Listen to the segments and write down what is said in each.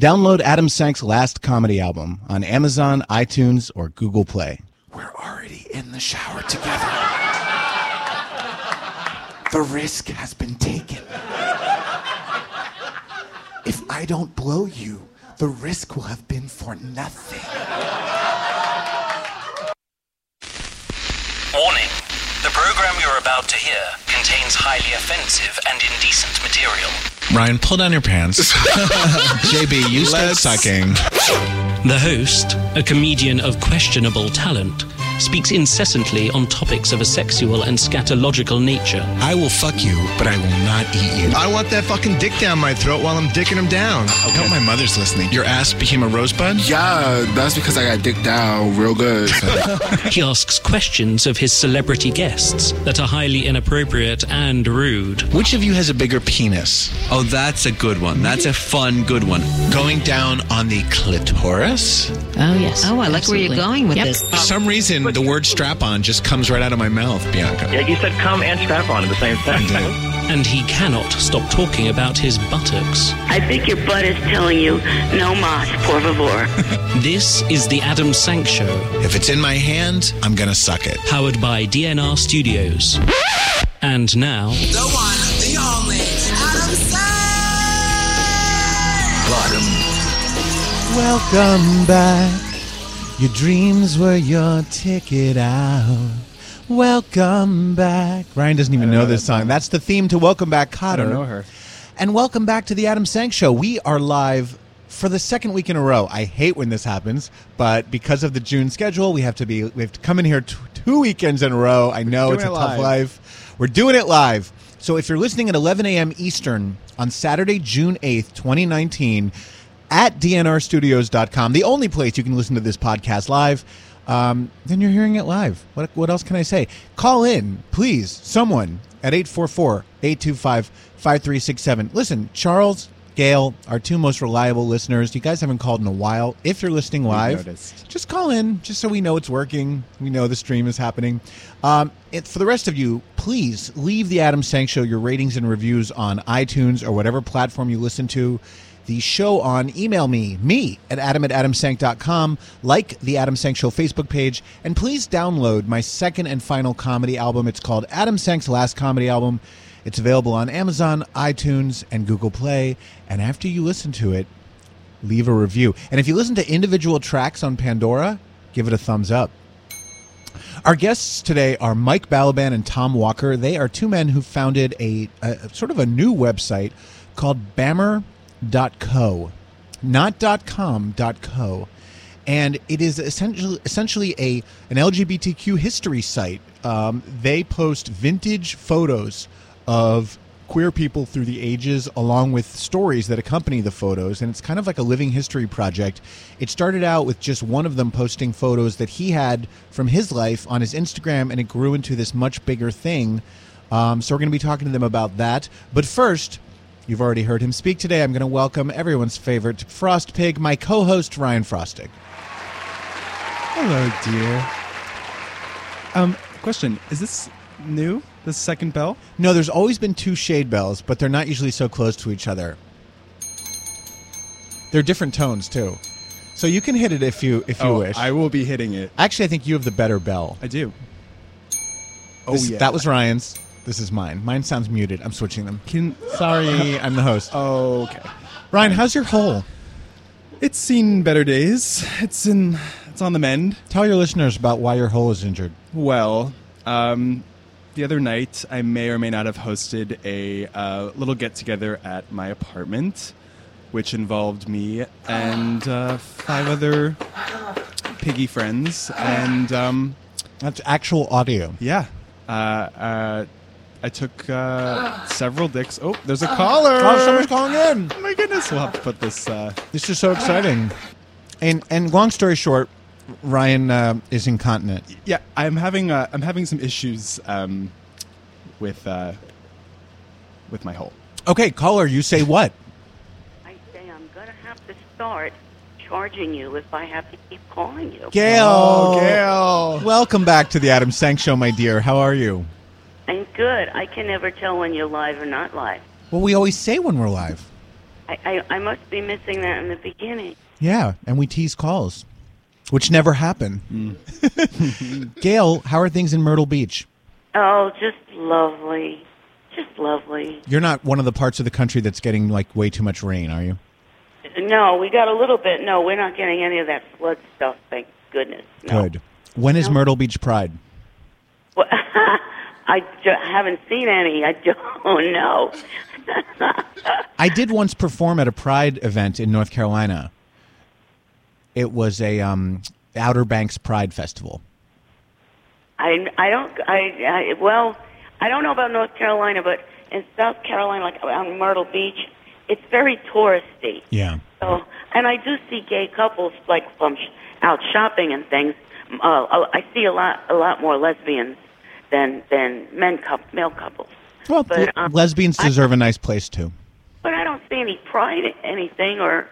Download Adam Sank's last comedy album on Amazon, iTunes, or Google Play. We're already in the shower together. The risk has been taken. If I don't blow you, the risk will have been for nothing. Warning. The program you're about to hear contains highly offensive and indecent material. Ryan, pull down your pants. JB, you start Let's- sucking. The host, a comedian of questionable talent, speaks incessantly on topics of a sexual and scatological nature. I will fuck you, but I will not eat you. I want that fucking dick down my throat while I'm dicking him down. I hope my mother's listening. Your ass became a rosebud? Yeah, that's because I got dicked down real good. He asks questions of his celebrity guests that are highly inappropriate and rude. Which of you has a bigger penis? Oh, that's a good one. That's a fun, good one. Going down on the clitoris? Oh, yes. Oh, I like where you're going with Yep. this. For some reason, the word strap on just comes right out of my mouth, Bianca. Yeah, you said come and strap on at the same time. And he cannot stop talking about his buttocks. I think your butt is telling you, no mas, por favor. This is the Adam Sank Show, If it's in my hand, I'm gonna suck it. powered by DNR Studios. And now, The one, the only, Adam Sank. Welcome back. Your dreams were your ticket out. Welcome back. Ryan doesn't even know, this song. That's the theme to Welcome Back, Kotter. I don't know her. And welcome back to the Adam Sank Show. We are live for the second week in a row. I hate when this happens, but because of the June schedule, we have to be we have to come in here t- two weekends in a row. I know it's a it tough life. We're doing it live. So if you're listening at 11 a.m. Eastern on Saturday, June 8th, 2019, at dnrstudios.com, the only place you can listen to this podcast live, um, then you're hearing it live. What, what else can I say? Call in, please, someone at 844 825 5367. Listen, Charles, Gail, our two most reliable listeners. You guys haven't called in a while. If you're listening live, just call in, just so we know it's working. We know the stream is happening. Um, it, for the rest of you, please leave the Adam Sank Show your ratings and reviews on iTunes or whatever platform you listen to the show on. Email me, me at adam at adamsank.com, like the Adam Sank Show Facebook page, and please download my second and final comedy album. It's called Adam Sank's Last Comedy Album. It's available on Amazon, iTunes, and Google Play. And after you listen to it, leave a review. And if you listen to individual tracks on Pandora, give it a thumbs up. Our guests today are Mike Balaban and Tom Walker. They are two men who founded a, a sort of a new website called Bammer.co, not dot .com, dot .co. And it is essentially essentially a an LGBTQ history site. Um, they post vintage photos of queer people through the ages along with stories that accompany the photos. And it's kind of like a living history project. It started out with just one of them posting photos that he had from his life on his instagram and it grew into this much bigger thing. Um, so we're going to be talking to them about that. But first you've already heard him speak today i'm going to welcome everyone's favorite frost pig my co-host ryan frostig Hello, dear. Um, question: Is this new? The second bell? no there's always been two shade bells but they're not usually so close to each other they're different tones too so you can hit it if you if you oh, wish I will be hitting it. Actually, I think you have the better bell. I do. Oh This- yeah, that was Ryan's. This is mine. Mine sounds muted. I'm switching them. Can Sorry, I'm the host. oh, okay. Ryan, how's your hole? It's seen better days. It's in. It's on the mend. Tell your listeners about why your hole is injured. Well, um, the other night I may or may not have hosted a uh, little get together at my apartment, which involved me and uh, five other piggy friends, and um, That's actual audio. yeah, uh, uh, I took uh, several dicks. Oh, there's a caller. Oh, someone's calling in. Oh my goodness, we'll have to put this. Uh, This is so exciting. And and long story short, Ryan uh, is incontinent. yeah, I'm having uh, I'm having some issues um, with uh, with my hole. Okay, caller, you say what? I say I'm going to have to start charging you if I have to keep calling you. Gail. Oh, Gail. Welcome back to the Adam Sank Show, my dear. How are you? I'm good. I can never tell when you're live or not live. Well, we always say when we're live. I I, I, must be missing that in the beginning. Yeah, and we tease calls, which never happen. Mm. Gail, how are things in Myrtle Beach? Oh, just lovely. Just lovely. You're not one of the parts of the country that's getting like way too much rain, are you? No, we got a little bit. No, we're not getting any of that flood stuff, thank goodness. No. Good. When is Myrtle Beach Pride? Well, I ju- haven't seen any. I don't know. I did once perform at a Pride event in North Carolina. It was a um, Outer Banks Pride Festival. I, I don't. I, I well, I don't know about North Carolina, but in South Carolina, like on Myrtle Beach, it's very touristy. Yeah. So, and I do see gay couples like from sh- out shopping and things. Uh, I see a lot, a lot more lesbians than than men coup male couples. Well, But, um, lesbians deserve a nice place too. But I don't see any pride in anything, or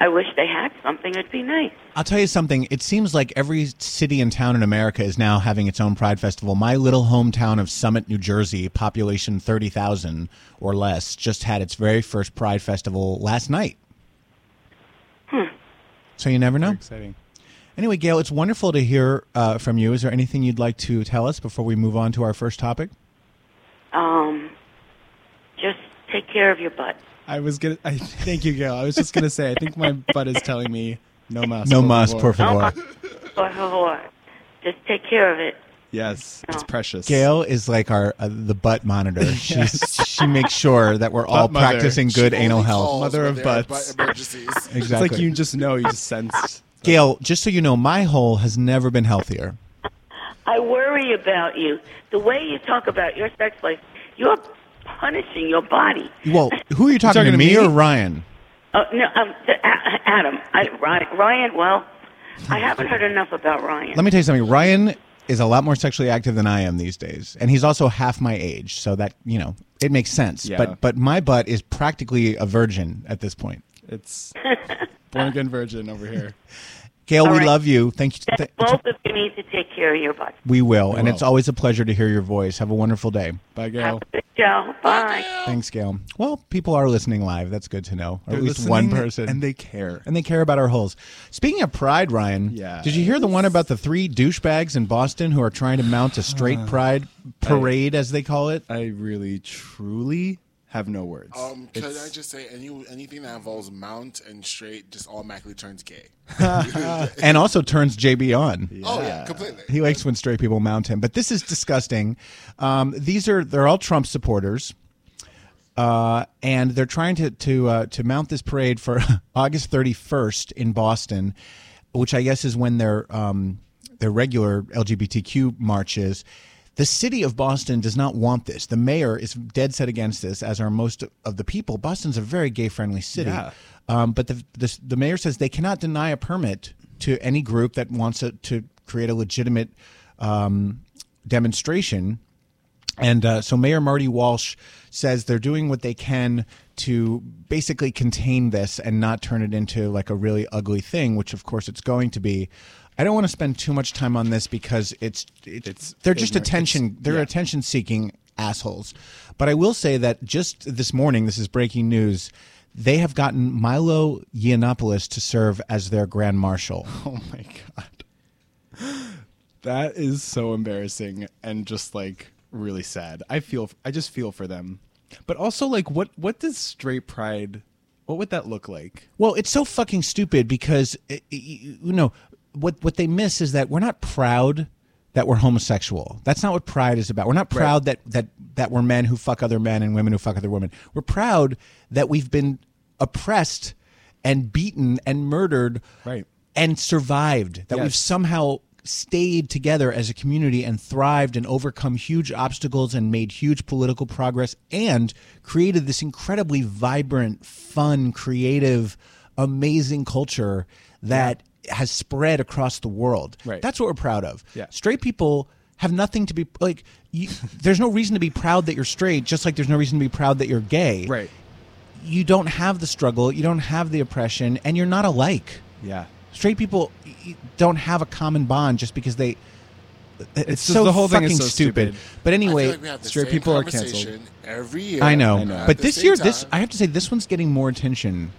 I wish they had something. It'd be nice. I'll tell you something. It seems like every city and town in America is now having its own Pride Festival. My little hometown of Summit, New Jersey, population 30,000 or less, just had its very first Pride Festival last night. Hmm. So you never know. exciting. Anyway, Gail, it's wonderful to hear uh, from you. Is there anything you'd like to tell us before we move on to our first topic? Um, just take care of your butt. I was gonna. I thank you, Gail. I was just gonna say. I think my butt is telling me no mas. No por mas, favor." por favor. Por favor, just take care of it. Yes, it's precious. Gail is like our uh, the butt monitor. She's, she makes sure that we're all mother. practicing good She anal health. Mother of when there are butts. butt emergencies. Exactly. It's like you just know. You just sense. Gail, just so you know, my hole has never been healthier. I worry about you. The way you talk about your sex life, you're punishing your body. Well, who are you talking, talking to, to me, me? or Ryan? Oh no, um, Adam, I, Ryan, Ryan. Well, I haven't heard enough about Ryan. Let me tell you something. Ryan is a lot more sexually active than I am these days, and he's also half my age, so that you know it makes sense. Yeah. But but my butt is practically a virgin at this point. It's born again virgin over here. Gail, All we right. love you. Thank you. Then Th- both of you need to take care of your butt. we will, and will. it's always a pleasure to hear your voice. Have a wonderful day. Bye, Have Gail. a good. Bye. Thanks, Gail. Well, people are listening live. That's good to know. Or at least one person. and they care. and they care about our holes. Speaking of pride, Ryan, Yeah. did you hear the one about the three douchebags in Boston who are trying to mount a straight uh, pride parade, as they call it? I really, truly have no words. Um, could It's- I just say any anything that involves mount and straight just automatically turns gay? and also turns JB on. Oh yeah, completely. He likes when straight people mount him, but this is disgusting. Um, these are they're all Trump supporters, uh, and they're trying to to uh, to mount this parade for August 31st in Boston, which I guess is when their um, their regular LGBTQ march is. The city of Boston does not want this. The mayor is dead set against this, as are most of the people. Boston's a very gay friendly city. Yeah. Um, but the, the the mayor says they cannot deny a permit to any group that wants to, to create a legitimate um, demonstration. And uh, so Mayor Marty Walsh says they're doing what they can to basically contain this and not turn it into like a really ugly thing, which of course it's going to be. I don't want to spend too much time on this because it's it's, It's they're just attention they're yeah. attention seeking assholes. But I will say that just this morning, this is breaking news. They have gotten Milo Yiannopoulos to serve as their grand marshal. Oh my god. That is so embarrassing and just like really sad. I feel I just feel for them. But also like what what does straight pride what would that look like? Well, it's so fucking stupid because i- i- you know what what they miss is that we're not proud that we're homosexual. That's not what pride is about. We're not proud that that that we're men who fuck other men and women who fuck other women. We're proud that we've been oppressed and beaten and murdered Right. and survived. That we've somehow stayed together as a community and thrived and overcome huge obstacles and made huge political progress and created this incredibly vibrant, fun, creative, amazing culture that has spread across the world. Right. That's what we're proud of. Yeah. Straight people have nothing to be like you, there's no reason to be proud that you're straight just like there's no reason to be proud that you're gay. Right. You don't have the struggle, you don't have the oppression and you're not alike Yeah. straight people y- y- don't have a common bond just because they it's, It's so the whole thing fucking is so stupid. But anyway, like we have the straight people are canceled Every year. I know, at but this same year, this. I have to say, this one's getting more attention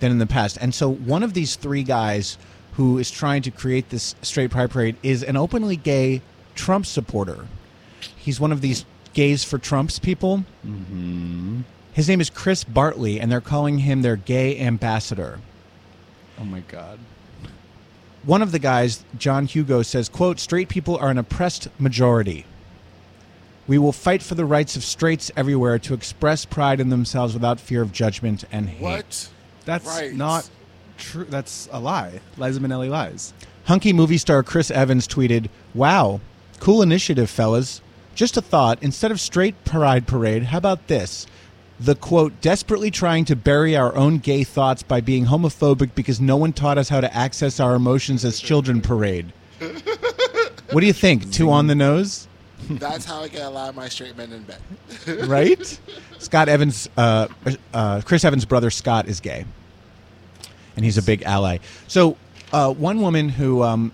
than in the past. And so, one of these three guys who is trying to create this straight pride parade is an openly gay Trump supporter. He's one of these gays for Trump's people. Mm-hmm. His name is Chris Bartley, and they're calling him their gay ambassador. Oh my god. One of the guys, John Hugo, says, quote, straight people are an oppressed majority. We will fight for the rights of straights everywhere to express pride in themselves without fear of judgment and hate. What? That's Right. not true. That's a lie. Liza Minnelli lies. Hunky movie star Chris Evans tweeted, Wow, cool initiative, fellas. Just a thought, instead of straight pride parade, how about this? The quote, desperately trying to bury our own gay thoughts by being homophobic because no one taught us how to access our emotions as children parade. what do you think? Two on the nose? That's how I get a lot of my straight men in bed. right? Scott Evans, uh, uh, Chris Evans' brother Scott is gay, and he's a big ally. So, uh, one woman who um,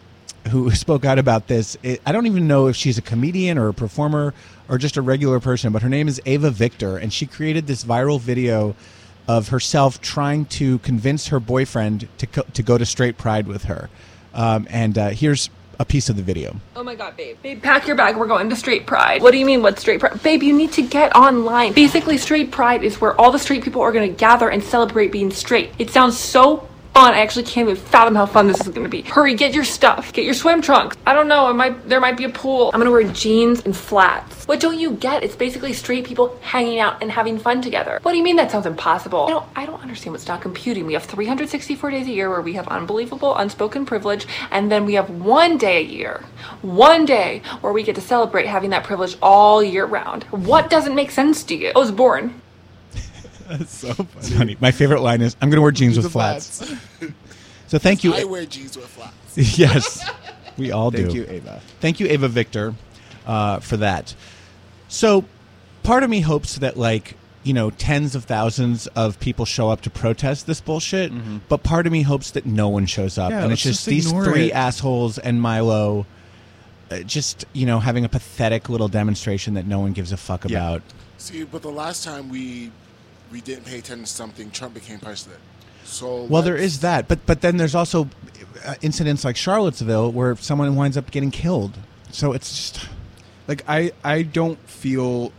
who spoke out about this, it, I don't even know if she's a comedian or a performer or just a regular person, but her name is Ava Victor, and she created this viral video of herself trying to convince her boyfriend to co- to go to straight pride with her. Um, and uh, here's a piece of the video. Oh my god, babe. Babe, pack your bag. We're going to Straight Pride. What do you mean, what's Straight Pride? Babe, you need to get online. Basically, Straight Pride is where all the straight people are going to gather and celebrate being straight. It sounds so fun. I actually can't even fathom how fun this is going to be. Hurry, get your stuff. Get your swim trunks. I don't know. It might there might be a pool. I'm going to wear jeans and flats. What don't you get? It's basically straight people hanging out and having fun together. What do you mean that sounds impossible? I don't I don't understand what's not computing. We have 364 days a year where we have unbelievable unspoken privilege and then we have one day a year. One day where we get to celebrate having that privilege all year round. What doesn't make sense to you? I was born. That's so funny. Funny. My favorite line is, "I'm going to wear jeans with flats." So thank you. I wear jeans with flats. yes, we all do. Thank you, Ava. Thank you, Ava Victor, uh, for that. So, part of me hopes that like you know tens of thousands of people show up to protest this bullshit, but part of me hopes that no one shows up, Yeah, and it's just, just these three it. assholes and Milo. Uh, just you know, having a pathetic little demonstration that no one gives a fuck Yeah. about. See, but the last time we we didn't pay attention to something, Trump became president. So Well, there is that, but but then there's also uh, incidents like Charlottesville where someone winds up getting killed. So it's just Like I, I don't feel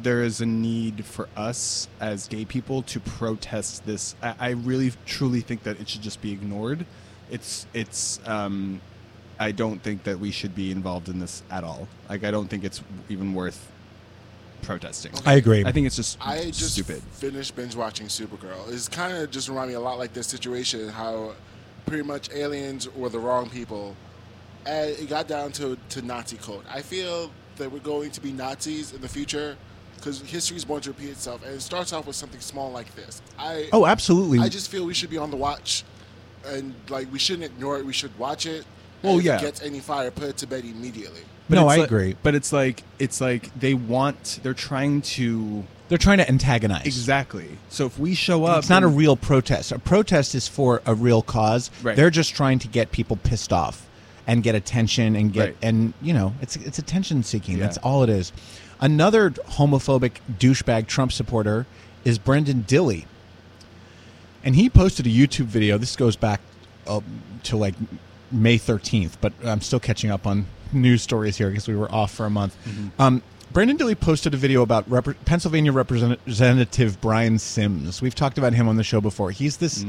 there is a need for us as gay people to protest this. I, I really truly think that it should just be ignored. It's it's um, I don't think that we should be involved in this at all. Like I don't think it's even worth protesting. I agree. I think it's just I just stupid. finished binge watching Supergirl. It's kind of just remind me a lot like this situation, how pretty much aliens were the wrong people, and it got down to to Nazi code. I feel that we're going to be Nazis in the future because history is born to repeat itself, and it starts off with something small like this. I Oh, absolutely. I just feel we should be on the watch, and like we shouldn't ignore it. We should watch it. Well, and yeah. it gets any fire, put it to bed immediately. No, I like- agree. But it's like it's like they want. They're trying to they're trying to antagonize. exactly. So if we show up, It's not a real protest. A protest is for a real cause. Right. They're just trying to get people pissed off and get attention and get Right. and you know it's it's attention seeking. Yeah. That's all it is. Another homophobic douchebag Trump supporter is Brendan Dilley, and he posted a YouTube video. This goes back uh, to like May thirteenth, but I'm still catching up on news stories here because we were off for a month. Um, Brendan Dilley posted a video about Rep- Pennsylvania Representative Brian Sims. We've talked about him on the show before. He's this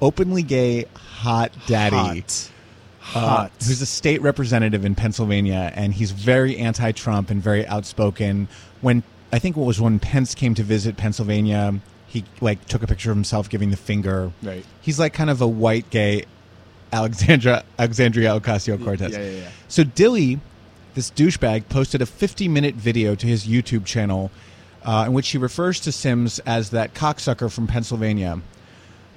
openly gay hot daddy Hot. uh, Hot. who's a state representative in Pennsylvania, and he's very anti-Trump and very outspoken. When I think what was when Pence came to visit Pennsylvania, he like took a picture of himself giving the finger. Right. He's like kind of a white gay Alexandra Alexandria Ocasio Cortez. Yeah, yeah, yeah. So Dilley, this douchebag, posted a 50-minute video to his YouTube channel uh, in which he refers to Sims as that cocksucker from Pennsylvania.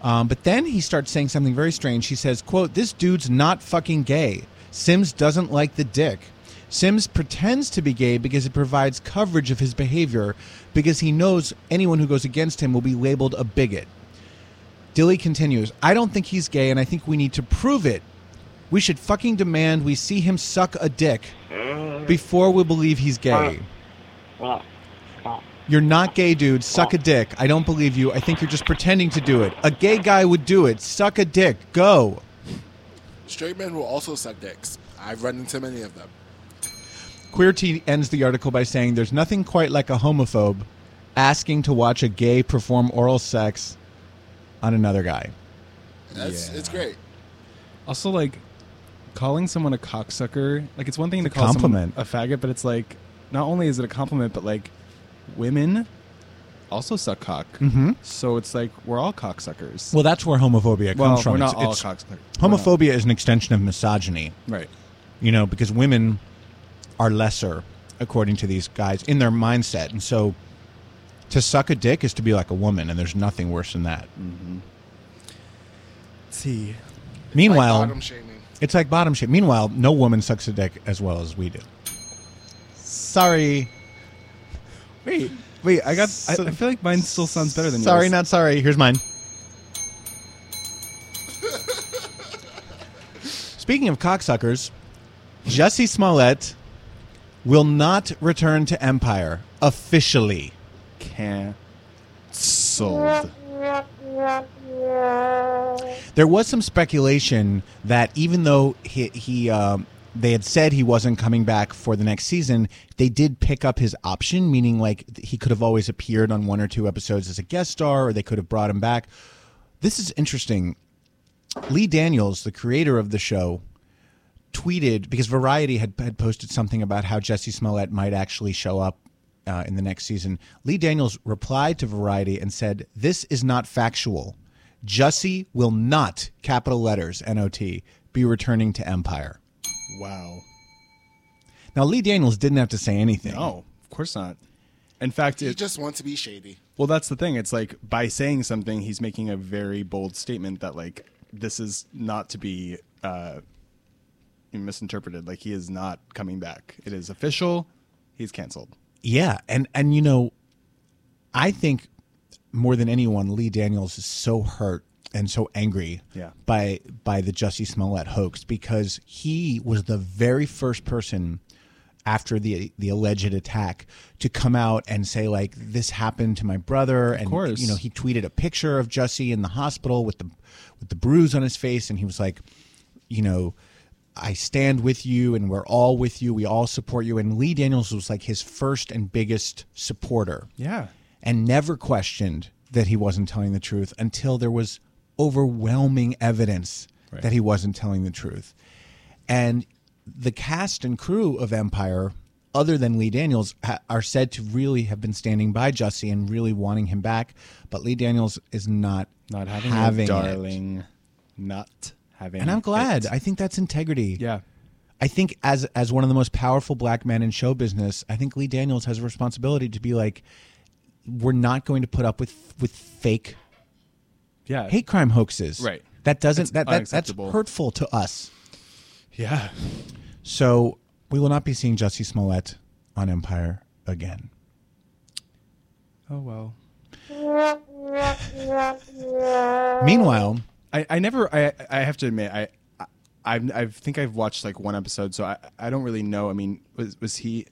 Um, but then he starts saying something very strange. He says, "quote This dude's not fucking gay. Sims doesn't like the dick. Sims pretends to be gay because it provides coverage of his behavior because he knows anyone who goes against him will be labeled a bigot." Dilley continues, "I don't think he's gay, and I think we need to prove it." We should fucking demand we see him suck a dick before we believe he's gay. You're not gay, dude. Suck a dick. I don't believe you. I think you're just pretending to do it. A gay guy would do it. Suck a dick. Go. Straight men will also suck dicks. I've run into many of them. Queerty ends the article by saying there's nothing quite like a homophobe asking to watch a gay perform oral sex on another guy. That's it's great. Also, like calling someone a cocksucker, like it's one thing It's to a call compliment. someone a faggot, but it's like not only is it a compliment, but like women also suck cock. Mhm. So it's like we're all cocksuckers. Well, that's where homophobia comes Well, from. we're not It's- all it's- cocksuckers. Homophobia is an extension of misogyny. Right. You know, because women are lesser, according to these guys, in their mindset. And so to suck a dick is to be like a woman, and there's nothing worse than that. Mm-hmm. Let's see. Meanwhile, bottom shaming. It's like bottom shame. Meanwhile, no woman sucks a dick as well as we do. Sorry. Wait, wait. I got. I, I feel like mine still sounds better than yours. Sorry, yours. not sorry. Here's mine. Speaking of cocksuckers, Jussie Smollett will not return to Empire officially. Cancelled. There was some speculation that even though he, he um, they had said he wasn't coming back for the next season, they did pick up his option, meaning like he could have always appeared on one or two episodes as a guest star, or they could have brought him back. This is interesting. Lee Daniels, the creator of the show, tweeted because Variety had, had posted something about how Jussie Smollett might actually show up uh, in the next season. Lee Daniels replied to Variety and said, "This is not factual. Jussie will not, capital letters, N-O-T, be returning to Empire." Wow. Now Lee Daniels didn't have to say anything. No, of course not. In fact, He it, just wants to be shady. well, that's the thing. It's like by saying something, he's making a very bold statement that like this is not to be uh, misinterpreted. Like he is not coming back. It is official. He's canceled. Yeah, and and you know, I think more than anyone, Lee Daniels is so hurt and so angry Yeah. by by the Jussie Smollett hoax because he was the very first person after the the alleged attack to come out and say like this happened to my brother and course. you know he tweeted a picture of Jussie in the hospital with the with the bruise on his face and he was like you know I stand with you and we're all with you we all support you and Lee Daniels was like his first and biggest supporter Yeah. and never questioned that he wasn't telling the truth until there was overwhelming evidence Right. that he wasn't telling the truth. And the cast and crew of Empire, other than Lee Daniels, ha- are said to really have been standing by Jussie and really wanting him back. But Lee Daniels is not Not having, having it, it. darling. Not having. And I'm glad. it. I think that's integrity. yeah. I think as as one of the most powerful black men in show business, I think Lee Daniels has a responsibility to be like, we're not going to put up with with fake Yeah. hate crime hoaxes. Right. That doesn't that, that that's hurtful to us. Yeah. So we will not be seeing Jussie Smollett on Empire again. Oh well. Meanwhile, I, I never I I have to admit I I I think I've watched like one episode so I I don't really know I mean was was he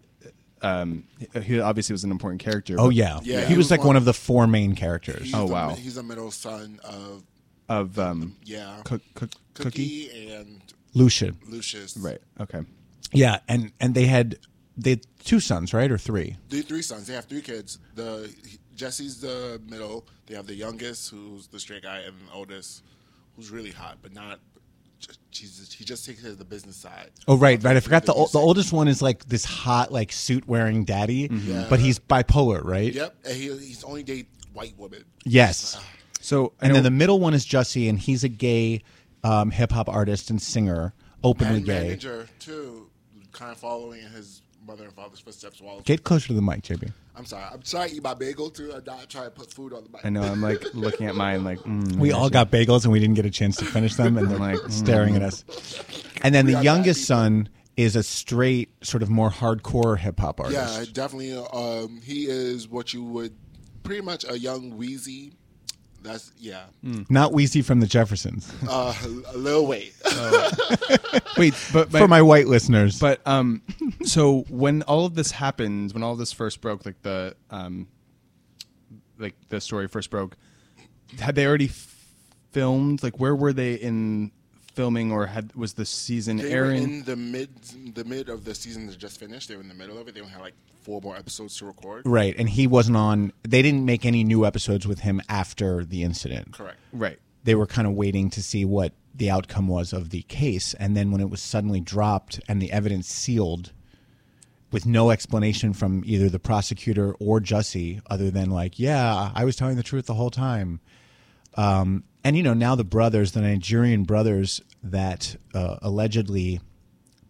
um he obviously was an important character oh but- yeah, Yeah, he, he was was like one- one of the four main characters. Oh, the, wow. He's the middle son of of um yeah, cook, cook, cookie Cookie and Lucian. Lucious. right okay Yeah, and and they had they had two sons, right, or three? Three, three sons. They have three kids. The Jesse's the middle. They have the youngest, who's the straight guy, and the oldest, who's really hot, but not. Jesus, he just takes care of the business side. Oh right, right. I forgot the ol- the oldest one is like this hot like suit wearing daddy, Yeah. but he's bipolar, right? Yep, and he, he's only date white women. Yes. so I And know- then the middle one is Jussie, and he's a gay um, hip hop artist and singer, openly And gay. manager too, kind of following his mother and father's footsteps. While Get closer to the mic, JB. I'm sorry, I'm trying to eat my bagel too. I'm not trying to put food on the mic. I know I'm like looking at mine like mm, We all got bagels and we didn't get a chance to finish them, and they're Like, like staring at us. And then We the are youngest son is a straight, sort of more hardcore hip hop artist. Yeah, definitely. Um, he is what you would pretty much a young Weezy. That's yeah. Not Weezy from the Jeffersons. Uh, a little wait. Wait, but For my white listeners. But um, so when all of this happened, when all of this first broke, like the um, like the story first broke, had they already f- filmed? Like, where were they in filming, or had was the season They were airing? in the mid, the mid of the season that just finished. They were in the middle of it. They only had like four more episodes to record. Right, and he wasn't on. They didn't make any new episodes with him after the incident. Correct. Right. They were kind of waiting to see what the outcome was of the case, and then when it was suddenly dropped and the evidence sealed, with no explanation from either the prosecutor or Jussie, other than like, "Yeah, I was telling the truth the whole time." Um, and you know, now the brothers, the Nigerian brothers that uh, allegedly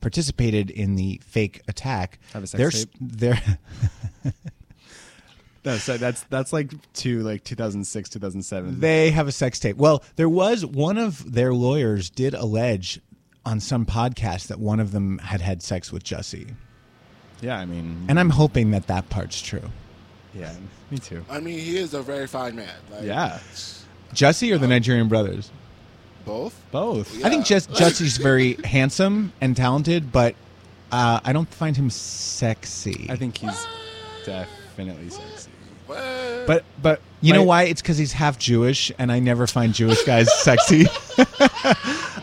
participated in the fake attack, Have a sex they're tape? they're No, so that's that's like to like 2006, 2007. They have a sex tape. Well, there was one of their lawyers did allege on some podcast that one of them had had sex with Jussie, yeah, I mean, and I'm hoping that that part's true. yeah, me too. I mean, he is a very fine man. Like, Yeah, Jussie or the Nigerian brothers? Both. both. I think just Jussie's very handsome and talented, but uh, I don't find him sexy. I think he's definitely sexy. But, But but you know why? It's because he's half Jewish, and I never find Jewish guys sexy.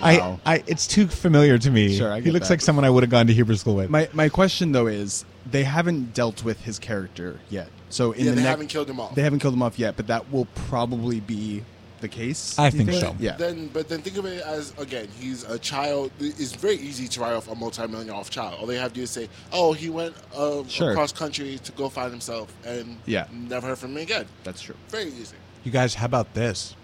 I, Wow. I, it's too familiar to me. Sure, I he looks that. like someone I would have gone to Hebrew school with. My my question though is they haven't dealt with his character yet. So in Yeah, the they next- haven't killed him off. They haven't killed him off yet, but that will probably be the case. I do you think so. Yeah. Then, but then think of it as again, he's a child. It's very easy to write off a multi-million off child. All they have to do is say, "Oh, he went uh, Sure. across country to go find himself," and Yeah. never heard from him again. That's true. Very easy. You guys, how about this?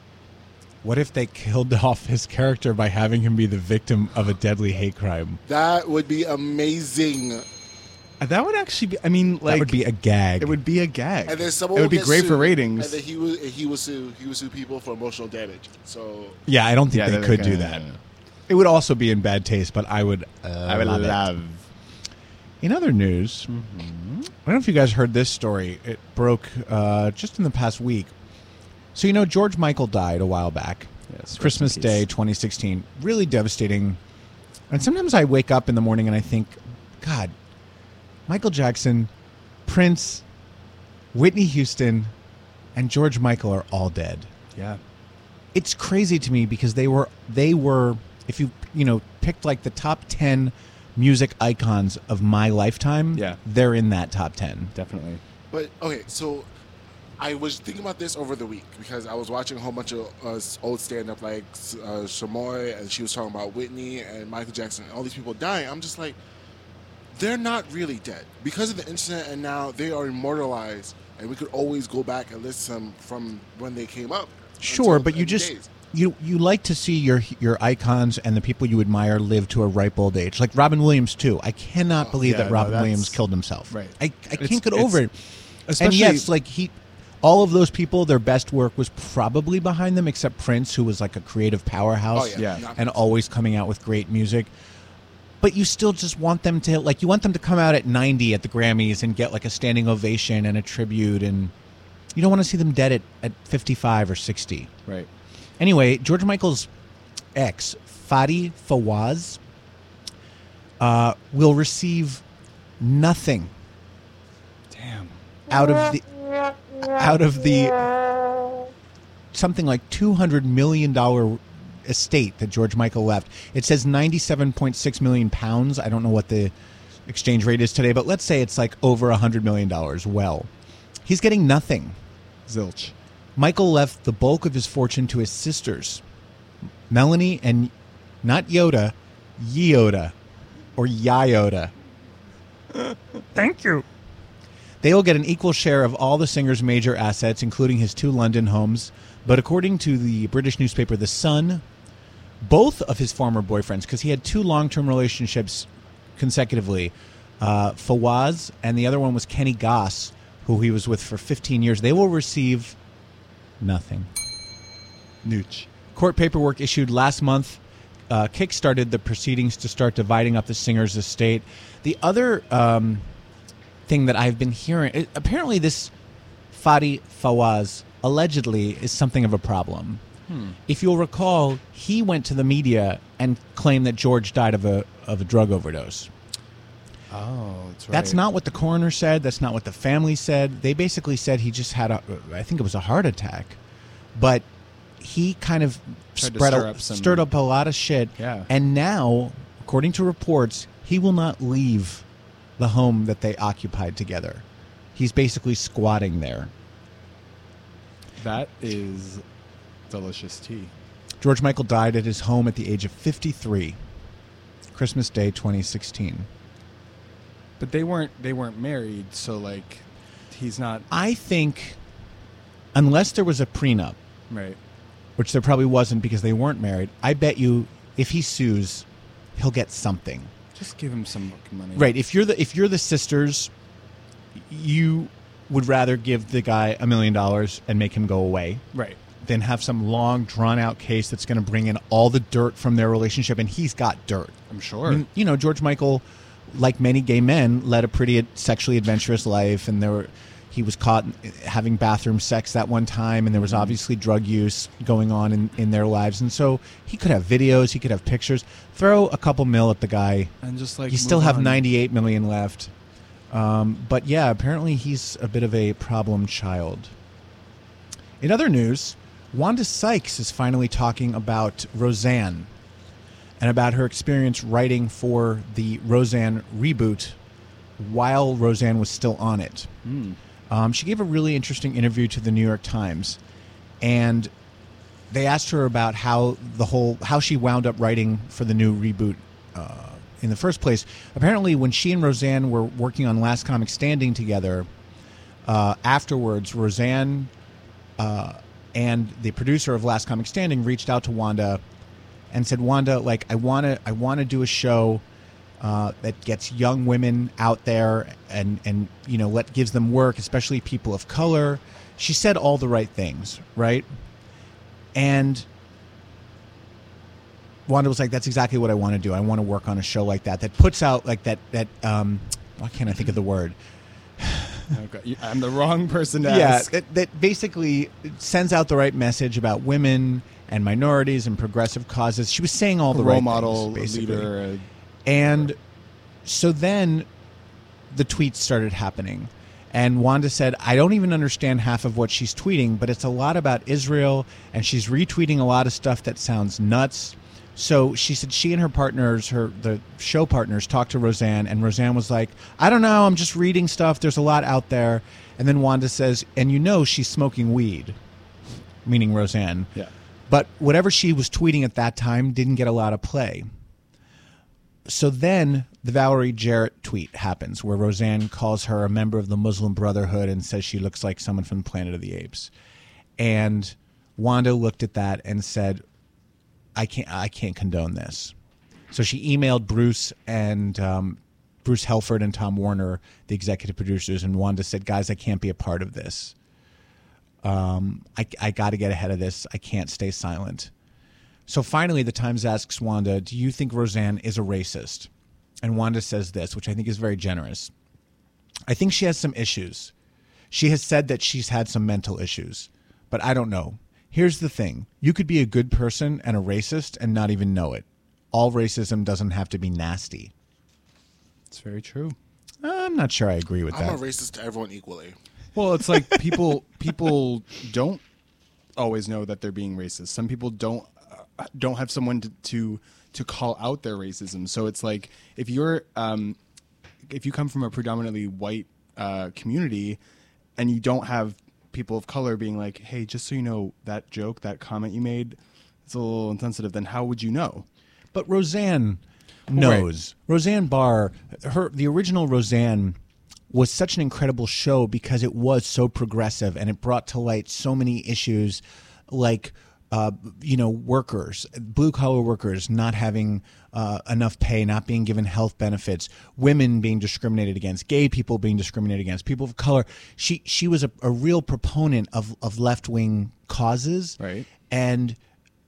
What if they killed off his character by having him be the victim of a deadly hate crime? That would be amazing. Uh, That would actually be. I mean, like that would be a gag. it would be a gag. And then someone it would will be get great for ratings. And then he would he would sue he would sue people for emotional damage. So yeah, I don't think Yeah, they they're could like, do that. It would also be in bad taste, but I would. Uh, I would love love. In other news, I don't know if you guys heard this story. It broke uh, just in the past week. So you know, George Michael died a while back. Yes, Christmas. Day, 2016. Really devastating. And sometimes I wake up in the morning and I think, God, Michael Jackson, Prince, Whitney Houston, and George Michael are all dead Yeah. it's crazy to me because they were they were if you you know picked like the top 10 music icons of my lifetime Yeah. they're in that top 10 Definitely. But okay, so I was thinking about this over the week because I was watching a whole bunch of uh, old stand-up like uh, Shamoy, and she was talking about Whitney and Michael Jackson and all these people dying. I'm just like, they're not really dead because of the internet, and now they are immortalized, and we could always go back and listen to them from when they came up. sure but you just days. you you like to see your your icons and the people you admire live to a ripe old age like robin williams too i cannot oh, believe Oh, yeah, that robin that's- williams killed himself right. i, I It's- can't get over it and especially- yes like he all of those people their best work was probably behind them except prince who was like a creative powerhouse Oh, yeah. Yeah. and always coming out with great music. But you still just want them to like you want them to come out at 90 at the Grammys and get like a standing ovation and a tribute and you don't want to see them dead at, at 55 or 60. Right. Anyway, George Michael's ex, Fadi Fawaz, uh, will receive nothing Damn. out of the out of the something like two hundred million dollar estate that George Michael left. It says ninety seven point six million pounds. I don't know what the exchange rate is today, but let's say it's like over a hundred million dollars. Well, he's getting nothing. Zilch. Michael left the bulk of his fortune to his sisters, Melanie and not Yoda, Yoda, or Yoda. Thank you. They will get an equal share of all the singer's major assets, including his two London homes. But according to the British newspaper The Sun, both of his former boyfriends, because he had two long term relationships consecutively, uh, Fawaz and the other one was Kenny Goss, who he was with for 15 years, they will receive nothing. Nooch. Court paperwork issued last month uh, kickstarted the proceedings to start dividing up the singer's estate. The other um, thing that I've been hearing, it, apparently, this Fadi Fawaz allegedly is something of a problem. Hmm. If you'll recall, he went to the media and claimed that George died of a of a drug overdose. Oh, that's right. That's not what the coroner said. That's not what the family said. They basically said he just had a, I think it was a heart attack, but he kind of spread up some- stirred up a lot of shit. Yeah. And now, according to reports, he will not leave the home that they occupied together. He's basically squatting there. That is delicious tea. George Michael died at his home at the age of 53, Christmas Day 2016. But they weren't they weren't married, so like he's not I think, unless there was a prenup, right. which there probably wasn't because they weren't married, I bet you if he sues, he'll get something. Just give him some money. Right. If you're the if you're the sisters, you would rather give the guy a million dollars and make him go away. Right. Than have some long drawn out case that's going to bring in all the dirt from their relationship, and he's got dirt. I'm sure. I mean, you know, George Michael, like many gay men, led a pretty sexually adventurous life, and there were. He was caught having bathroom sex that one time, and there was Mm-hmm. obviously drug use going on in, in their lives. And so he could have videos, he could have pictures. Throw a couple mil at the guy, And just, like, you still have on. 98 million left. Um, but yeah, apparently he's a bit of a problem child. In other news, Wanda Sykes is finally talking about Roseanne and about her experience writing for the Roseanne reboot while Roseanne was still on it. Hmm. Um, she gave a really interesting interview to the New York Times, and they asked her about how the whole how she wound up writing for the new reboot uh, in the first place. Apparently, when she and Roseanne were working on Last Comic Standing together, uh, afterwards, Roseanne uh, and the producer of Last Comic Standing reached out to Wanda and said, "Wanda, like I want to, I want to do a show uh, that gets young women out there and and you know let gives them work, especially people of color." She said all the right things, right? And Wanda was like, "That's exactly what I want to do. I want to work on a show like that that puts out like that that um, why can't I think of the word? Okay. I'm the wrong person to yeah, ask. that, that basically sends out the right message about women and minorities and progressive causes. She was saying all the role right model, things, leader, uh, and so then the tweets started happening. And Wanda said, I don't even understand half of what she's tweeting, but it's a lot about Israel, and she's retweeting a lot of stuff that sounds nuts. So she said she and her partners, her the show partners, talked to Roseanne, and Roseanne was like, "I don't know, I'm just reading stuff. There's a lot out there." And then Wanda says, "And you know, she's smoking weed," meaning Roseanne. Yeah. But whatever she was tweeting at that time didn't get a lot of play. So then the Valerie Jarrett tweet happens where Roseanne calls her a member of the Muslim Brotherhood and says she looks like someone from the Planet of the Apes. And Wanda looked at that and said, I can't I can't condone this. So she emailed Bruce and um, Bruce Helford and Tom Werner, the executive producers, and Wanda said, "Guys, I can't be a part of this. Um, I I got to get ahead of this. I can't stay silent." So finally, the Times asks Wanda, "Do you think Roseanne is a racist?" And Wanda says this, which I think is very generous. I think she has some issues. She has said that she's had some mental issues, but I don't know. Here's the thing you could be a good person and a racist and not even know it. All racism doesn't have to be nasty. It's very true. I'm not sure I agree with that. I'm that. a racist to everyone equally. Well, it's like people people don't always know that they're being racist. Some people don't uh, don't have someone to, to to call out their racism. So it's like if you're um, if you come from a predominantly white uh, community and you don't have people of color being like, "Hey, just so you know, that joke, that comment you made, it's a little insensitive." Then how would you know? But Roseanne Right. knows. Roseanne Barr, her the original Roseanne was such an incredible show because it was so progressive and it brought to light so many issues like uh, you know workers blue collar workers not having uh, enough pay not being given health benefits women being discriminated against gay people being discriminated against people of color. She she was a, a real proponent of, of left-wing causes. Right. and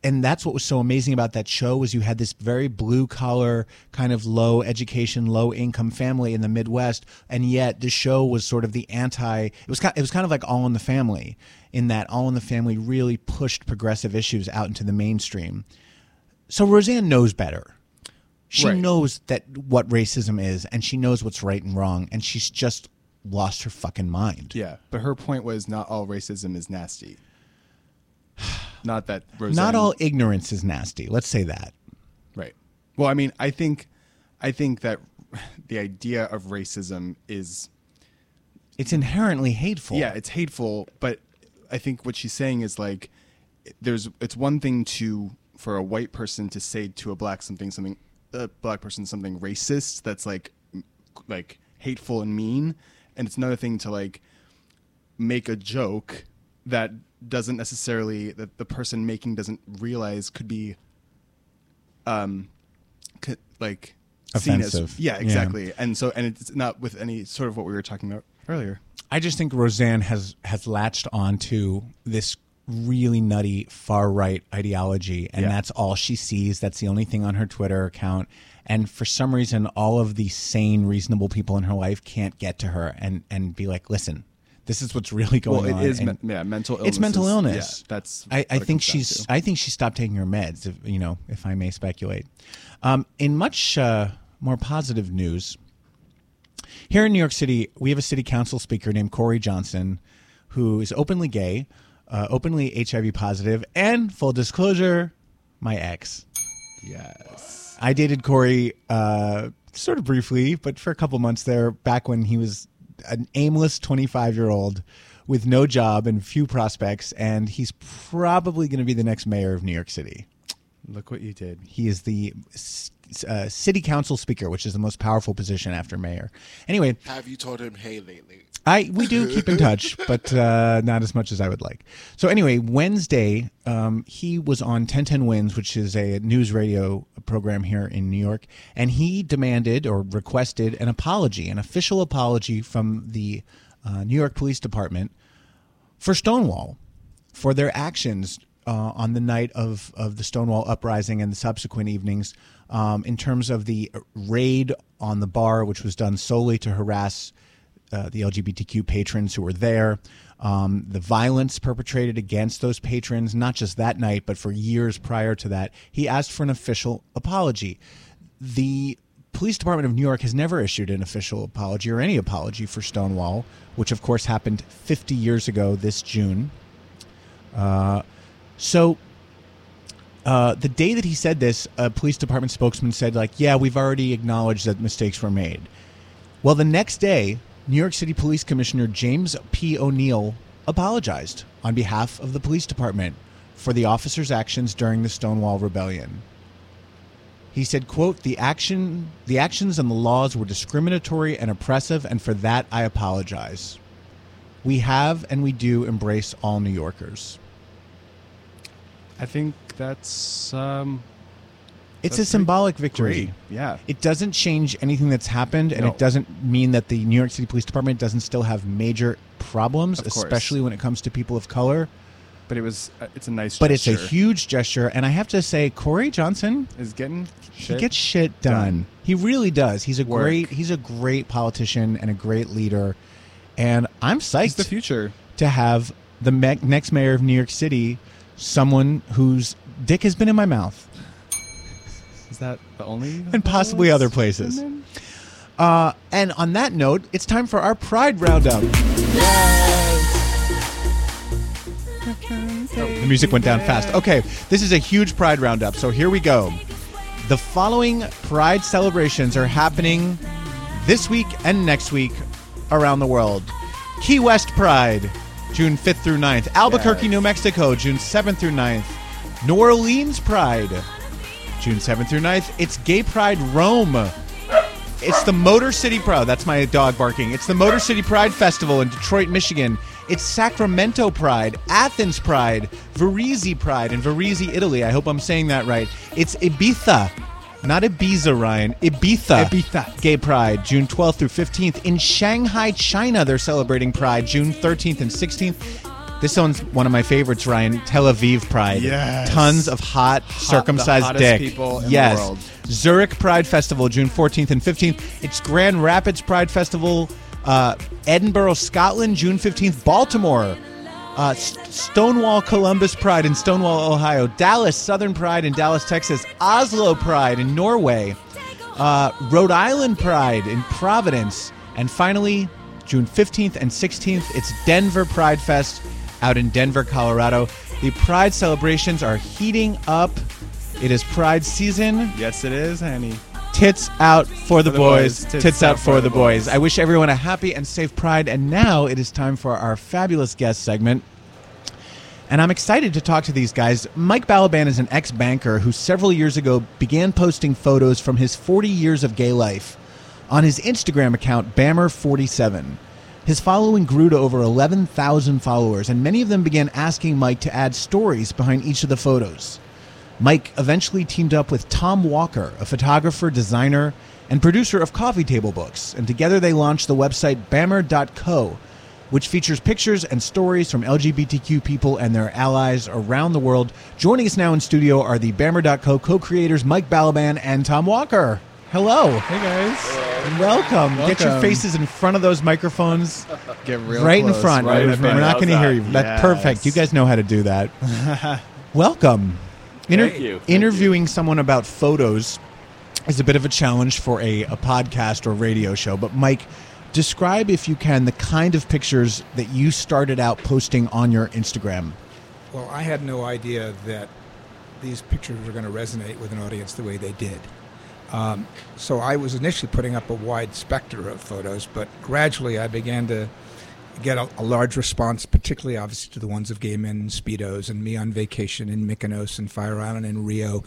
and that's what was so amazing about that show was you had this very blue collar kind of low education low income family in the midwest. And yet the show was sort of the anti it was kind, it was kind of like all in the family in that all in the family really pushed progressive issues out into the mainstream so roseanne knows better she Right. knows that what racism is and she knows what's right and wrong and she's just lost her fucking mind Yeah, but her point was not all racism is nasty. Not that Roseanne, not all ignorance is nasty let's say that Right. Well, I mean, I think, I think that the idea of racism is it's inherently hateful Yeah, it's hateful, but I think what she's saying is like there's it's one thing to for a white person to say to a black something something a black person something racist that's like like hateful and mean, and it's another thing to like make a joke that doesn't necessarily that the person making doesn't realize could be um c- like seen as- Offensive. yeah Yeah. exactly and so and it's not with any sort of what we were talking about earlier I just think Roseanne has has latched onto this really nutty far right ideology, and Yeah. that's all she sees. That's the only thing on her Twitter account. And for some reason, all of the sane, reasonable people in her life can't get to her and and be like, "Listen, this is what's really going well, on." it is men- yeah mental illness It's mental illness. yeah, that's I, I think she's. I think she stopped taking her meds. If, you know, if I may speculate. Um, in much uh, more positive news, here in New York City, we have a city council speaker named Corey Johnson, who is openly gay, uh, openly HIV positive, and full disclosure, my ex. Yes. I dated Corey uh, sort of briefly, but for a couple months there, back when he was an aimless 25 year old with no job and few prospects, and he's probably going to be the next mayor of New York City. Look what you did. He is the uh, city council speaker, which is the most powerful position after mayor. Anyway, Have you told him hey lately? I we do keep in touch, but uh, not as much as I would like. So anyway, Wednesday, um, he was on 1010 Wins, which is a news radio program here in New York, and he demanded or requested an apology, an official apology from the uh, New York Police Department for Stonewall, for their actions uh, on the night of, of the Stonewall uprising and the subsequent evenings, um, in terms of the raid on the bar, which was done solely to harass uh, the LGBTQ patrons who were there, um, the violence perpetrated against those patrons, not just that night, but for years prior to that. He asked for an official apology. The police department of New York has never issued an official apology or any apology for Stonewall, which of course happened 50 years ago this June. Uh, so uh, the day that he said this, a police department spokesman said, like, yeah, we've already acknowledged that mistakes were made. Well, the next day, New York City Police Commissioner James P. O'Neill apologized on behalf of the police department for the officers' actions during the Stonewall Rebellion. He said, quote, the action the actions and the laws were discriminatory and oppressive, and for that I apologize. We have and we do embrace all New Yorkers. I think that's um It's that's a symbolic victory. great. Yeah. It doesn't change anything that's happened, and No. it doesn't mean that the New York City Police Department doesn't still have major problems, especially when it comes to people of color. But it was uh, it's a nice But it's a huge gesture, and I have to say, Corey Johnson is getting he gets shit done. done. He really does. He's a Work. great he's a great politician and a great leader, and I'm psyched He's the future. to have the me- next mayor of New York City, someone whose dick has been in my mouth. Is that the only and possibly other places. Uh, and on that note, it's time for our Pride Roundup. Oh, the music went down fast. Okay, this is a huge Pride Roundup, so here we go. The following Pride celebrations are happening this week and next week around the world Key West Pride, June 5th through 9th. Albuquerque, New Mexico, June 7th through 9th. New Orleans Pride, June 7th through 9th. It's Gay Pride Rome. It's the Motor City Pride. That's my dog barking. It's the Motor City Pride Festival in Detroit, Michigan. It's Sacramento Pride, Athens Pride, Varese Pride in Varese, Italy. I hope I'm saying that right. It's Ibiza, not Ibiza, Ryan. Ibiza. Ibiza. Gay Pride, June 12th through 15th. In Shanghai, China, they're celebrating Pride, June 13th and 16th. This one's one of my favorites, Ryan. Tel Aviv Pride. Yes. Tons of hot, circumcised hottest dick. people in the yes. world. Zurich Pride Festival, June 14th and 15th. It's Grand Rapids Pride Festival, uh, Edinburgh, Scotland, June 15th. Baltimore, uh, Stonewall Columbus Pride in Stonewall, Ohio. Dallas Southern Pride in Dallas, Texas. Oslo Pride in Norway. Uh, Rhode Island Pride in Providence. And finally, June 15th and 16th, it's Denver Pride Fest out in Denver, Colorado. The Pride celebrations are heating up. It is Pride season. Yes, it is, honey. Tits out for the, the boys. boys. Tits, out, for, the boys. I wish everyone a happy and safe Pride. And now it is time for our fabulous guest segment. And I'm excited to talk to these guys. Mike Balaban is an ex banker who several years ago began posting photos from his 40 years of gay life on his Instagram account, Bammer47. His following grew to over 11,000 followers, and many of them began asking Mike to add stories behind each of the photos. Mike eventually teamed up with Tom Walker, a photographer, designer, and producer of coffee table books, and together they launched the website Bammer.co, which features pictures and stories from LGBTQ people and their allies around the world. Joining us now in studio are the Bammer.co co creators Mike Balaban and Tom Walker. Hello. Hey guys. Welcome. Get your faces in front of those microphones. Get real right in front. right in We're front. not going to hear you. That's that? perfect. You guys know how to do that. Welcome. Inter- Thank you. Thank interviewing someone about photos is a bit of a challenge for a, a podcast or radio show. But Mike, describe if you can the kind of pictures that you started out posting on your Instagram. Well, I had no idea that these pictures were going to resonate with an audience the way they did. Um, so I was initially putting up a wide specter of photos, but gradually I began to get a, a large response, particularly obviously to the ones of gay men speedos and me on vacation in Mykonos and Fire Island and Rio.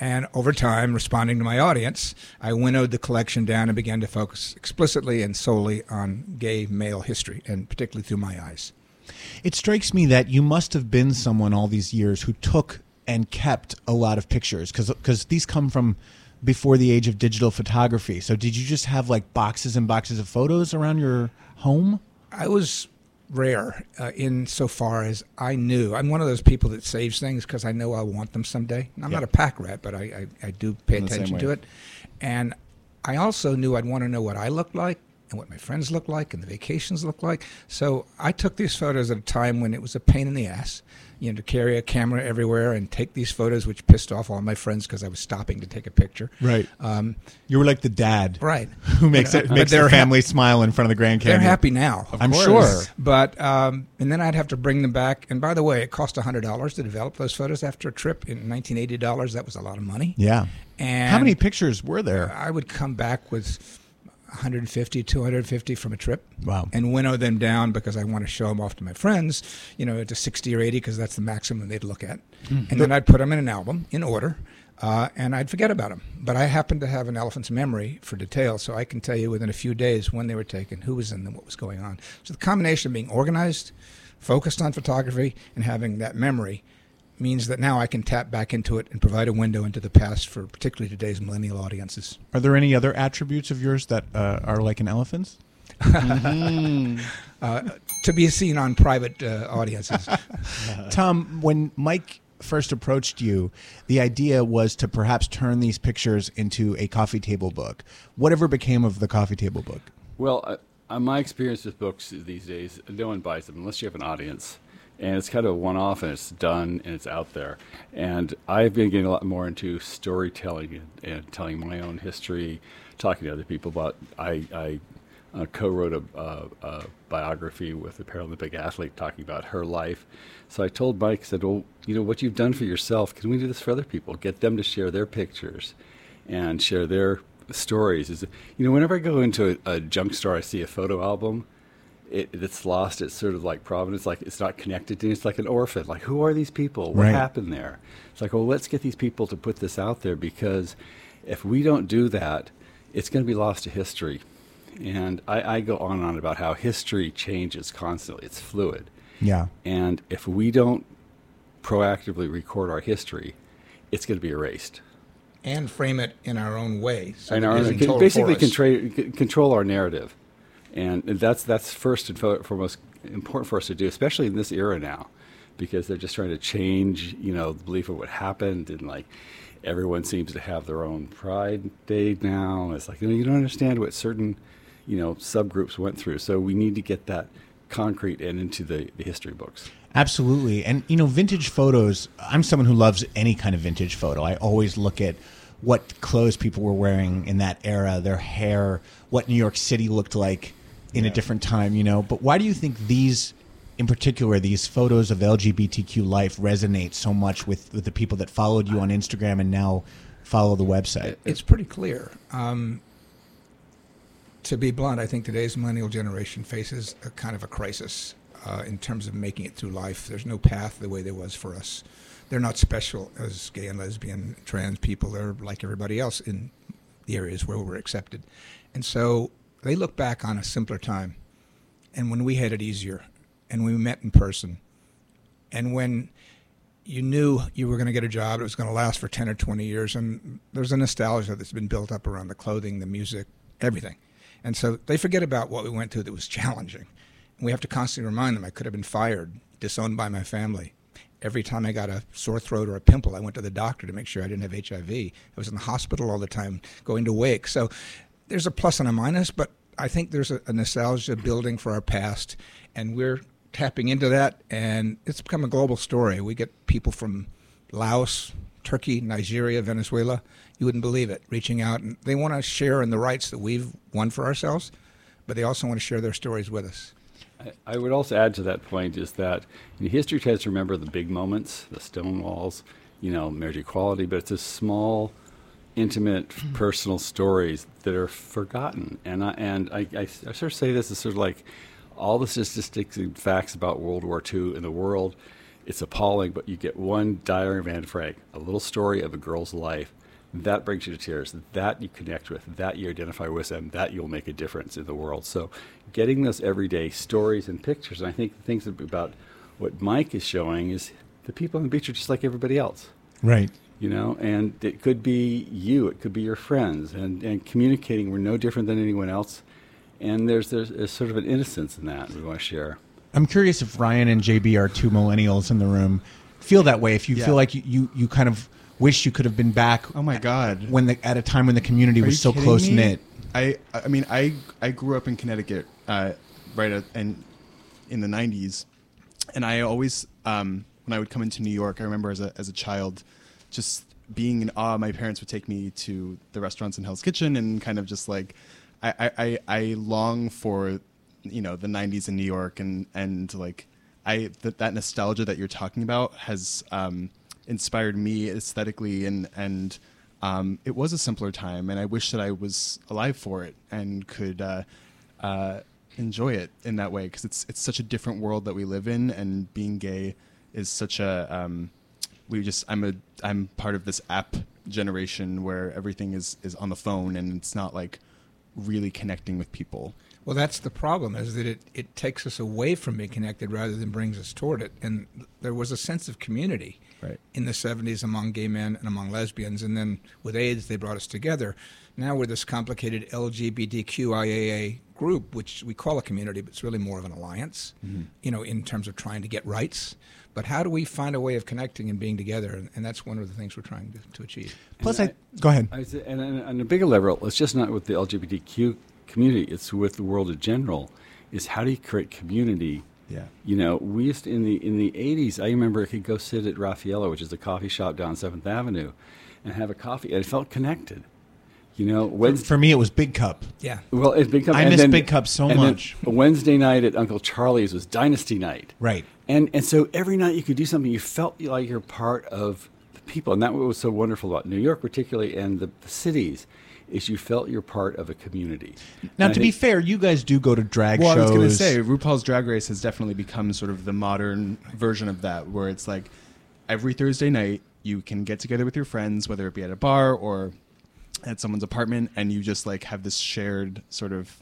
And over time, responding to my audience, I winnowed the collection down and began to focus explicitly and solely on gay male history, and particularly through my eyes. It strikes me that you must have been someone all these years who took and kept a lot of pictures because these come from before the age of digital photography. So did you just have like boxes and boxes of photos around your home? I was rare uh, in so far as I knew. I'm one of those people that saves things because I know I'll want them someday. And I'm Yeah. not a pack rat, but I, I, I do pay In attention to it. And I also knew I'd want to know what I looked like and what my friends looked like and the vacations looked like. So I took these photos at a time when it was a pain in the ass. You know, to carry a camera everywhere and take these photos, which pissed off all my friends because I was stopping to take a picture. Right. Um, You were like the dad, Right. Who makes it makes they're the hap- family smile in front of the Grand they're happy now. I'm sure. But um, and then I'd have to bring them back. And by the way, it cost hundred dollars to develop those photos after a trip. In nineteen eighty dollars, that was a lot of money. Yeah. And How many pictures were there? I would come back with 150, 250 from a trip. Wow. And winnow them down because I want to show them off to my friends, you know, to 60 or 80 because that's the maximum they'd look at. Mm. And then I'd put them in an album in order. Uh, and I'd forget about them. But I happen to have an elephant's memory for detail, so I can tell you within a few days when they were taken, who was in them, what was going on. So the combination of being organized, focused on photography, and having that memory means that now I can tap back into it and provide a window into the past for particularly today's millennial audiences. Are there any other attributes of yours that uh, are like an elephant's? uh, to be seen on private uh, audiences. Tom, when Mike first approached you, the idea was to perhaps turn these pictures into a coffee table book. Whatever became of the coffee table book? Well, uh, uh, my experience with books these days, no one buys them unless you have an audience. And it's kind of one off and it's done and it's out there. And I've been getting a lot more into storytelling and, and telling my own history, talking to other people about. I, I uh, co wrote a, a biography with a Paralympic athlete talking about her life. So I told Mike, I said, Well, you know, what you've done for yourself, can we do this for other people? Get them to share their pictures and share their stories. Is You know, whenever I go into a, a junk store, I see a photo album it, it's lost. It's sort of like Providence, like it's not connected to. It's like an orphan. Like who are these people? What Right. happened there? It's like, well, let's get these people to put this out there because if we don't do that, it's going to be lost to history. And I, I go on and on about how history changes constantly. It's fluid. Yeah. And if we don't proactively record our history, it's going to be erased. and frame it in our own way. So and our, isn't can told basically for us. contra- c- control our narrative, and that's that's first and foremost important for us to do, especially in this era now, because they're just trying to change, you know, the belief of what happened and like everyone seems to have their own Pride Day now. It's like you, know, you don't understand what certain, you know, subgroups went through. So we need to get that concrete and into the, the history books. Absolutely. And, you know, vintage photos, I'm someone who loves any kind of vintage photo. I always look at what clothes people were wearing in that era, their hair, what New York City looked like in a different time, you know. But why do you think these, in particular, these photos of LGBTQ life resonate so much with, with the people that followed you on Instagram and now follow the website? It's pretty clear. Um, to be blunt, I think today's millennial generation faces a kind of a crisis uh, in terms of making it through life. There's no path the way there was for us. They're not special as gay and lesbian, trans people. They're like everybody else in the areas where we're accepted. And so they look back on a simpler time and when we had it easier and we met in person and when you knew you were going to get a job, it was going to last for 10 or 20 years. And there's a nostalgia that's been built up around the clothing, the music, everything. And so they forget about what we went through that was challenging. And we have to constantly remind them I could have been fired, disowned by my family. Every time I got a sore throat or a pimple, I went to the doctor to make sure I didn't have HIV. I was in the hospital all the time, going to wake. So there's a plus and a minus, but I think there's a, a nostalgia building for our past, and we're tapping into that, and it's become a global story. We get people from Laos, Turkey, Nigeria, Venezuela. You wouldn't believe it. Reaching out, and they want to share in the rights that we've won for ourselves, but they also want to share their stories with us. I, would also add to that point is that history tends to remember the big moments, the stone walls, you know, marriage equality, but it's a small, intimate, mm-hmm. personal stories that are forgotten. And I, and I, I, I sort of say this as sort of like all the statistics and facts about World War II in the world. It's appalling, but you get one Diary of Anne Frank, a little story of a girl's life. That brings you to tears. That you connect with. That you identify with them. That you'll make a difference in the world. So, getting those everyday stories and pictures. And I think the things about what Mike is showing is the people on the beach are just like everybody else Right. You know and it could be you it could be your friends and, and communicating we're no different than anyone else and there's, there's there's sort of an innocence in that we want to share I'm curious if Ryan and JB are two millennials in the room feel that way. If you Yeah. feel like you, you, you kind of wish you could have been back. Oh my God! When the at a time when the community Are was so close knit I I mean I I grew up in Connecticut, uh, right at, and in the '90s, and I always um, when I would come into New York, I remember as a as a child, just being in awe. My parents would take me to the restaurants in Hell's Kitchen and kind of just like I I, I, long for you know the '90s in New York and and like I that that nostalgia that you're talking about has um, inspired me aesthetically and and um, it was a simpler time, and I wish that I was alive for it and could uh, uh, enjoy it in that way because it's it's such a different world that we live in, and being gay is such a um, we just I'm a I'm part of this app generation where everything is is on the phone and it's not like really connecting with people. Well, that's the problem, is that it, it takes us away from being connected rather than brings us toward it. And there was a sense of community Right. in the 70s among gay men and among lesbians. And then with AIDS, they brought us together. Now we're this complicated LGBTQIAA group, which we call a community, but it's really more of an alliance, Mhm. you know, in terms of trying to get rights. But how do we find a way of connecting and being together? And, and that's one of the things we're trying to, to achieve. Plus, I, go ahead. I say, and, and on a bigger level, it's just not with the LGBTQ community; it's with the world in general. Is how do you create community? Yeah. You know, we used to, in the in the '80s. I remember I could go sit at Raffaello, which is a coffee shop down Seventh Avenue, and have a coffee, and I felt connected. You know, Wednesday, For me, it was Big Cup. Yeah. well, it's Big Cup. I and miss then- Big Cup so and then much. Wednesday night at Uncle Charlie's was Dynasty Night. Right. And and so every night you could do something. You felt like you're part of the people, and that was so wonderful about New York, particularly, and the, the cities, is you felt you're part of a community. Now, And I to be think- fair, you guys do go to drag well, shows. I was going to say RuPaul's Drag Race has definitely become sort of the modern version of that, where it's like every Thursday night you can get together with your friends, whether it be at a bar or at someone's apartment, and you just like have this shared sort of,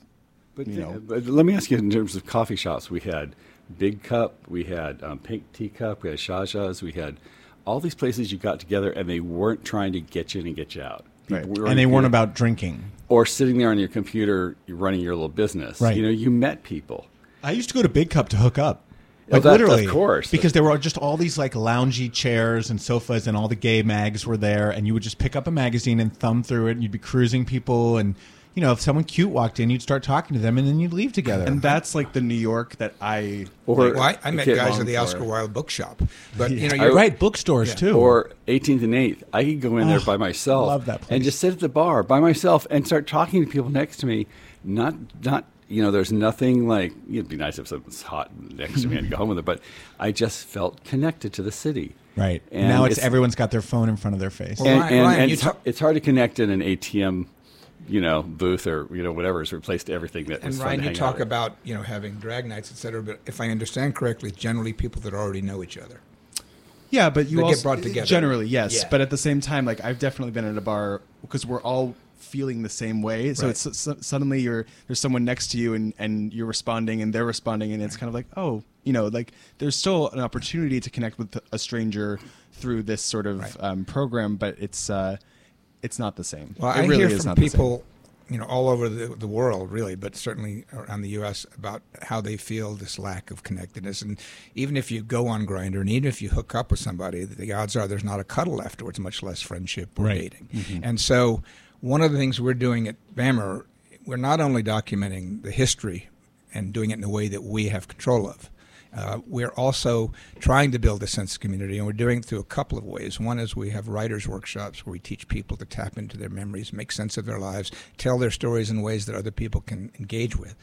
But, you know, but let me ask you in terms of coffee shops, we had Big Cup, we had um, Pink Teacup, we had Shaja's, we had all these places you got together, and they weren't trying to get you in and get you out. Right. And they weren't about drinking. or sitting there on your computer running your little business. Right. You know, you met people. I used to go to Big Cup to hook up. Like that- literally, of course. because there were just all these like loungy chairs and sofas, and all the gay mags were there, and you would just pick up a magazine and thumb through it, and you'd be cruising people, and you know, if someone cute walked in, you'd start talking to them, and then you'd leave together. And that's like the New York that I. Or- Well, I, I met guys at the Oscar it. Wilde bookshop, but you know, you're right, bookstores Yeah. too. Or 18th and 8th. I could go in there Oh, by myself love that place. and just sit at the bar by myself and start talking to people next to me. Not, not you know, there's nothing like, it'd be nice if someone's hot next to me and go home with it, but I just felt connected to the city. right And now, it's, it's- everyone's got their phone in front of their face. Well, and, Ryan- and- Ryan, and it's, ta- har- it's hard to connect in an ATM, you know, booth or you know whatever has replaced everything that And Ryan, you talk about you know having drag nights, et cetera. But if I understand correctly, generally people that already know each other. Yeah, but you They get brought together. generally yes, Yeah. but at the same time, like I've definitely been at a bar because we're all feeling the same way. So Right. it's so, suddenly you're there's someone next to you and and you're responding and they're responding and it's kind of like oh you know like there's still an opportunity to connect with a stranger through this sort of um, program, but it's uh, it's not the same. Well, it I really hear is from not the same. people, you know, all over the, the world, really, but certainly around the U.S. about how they feel this lack of connectedness. And even if you go on Grindr, and even if you hook up with somebody, the odds are there's not a cuddle afterwards, much less friendship or Right. dating. Mm-hmm. And so, one of the things we're doing at Bammer, we're not only documenting the history and doing it in a way that we have control of. Uh, we're also trying to build a sense of community, and we're doing it through a couple of ways. One is we have writers' workshops where we teach people to tap into their memories, make sense of their lives, tell their stories in ways that other people can engage with.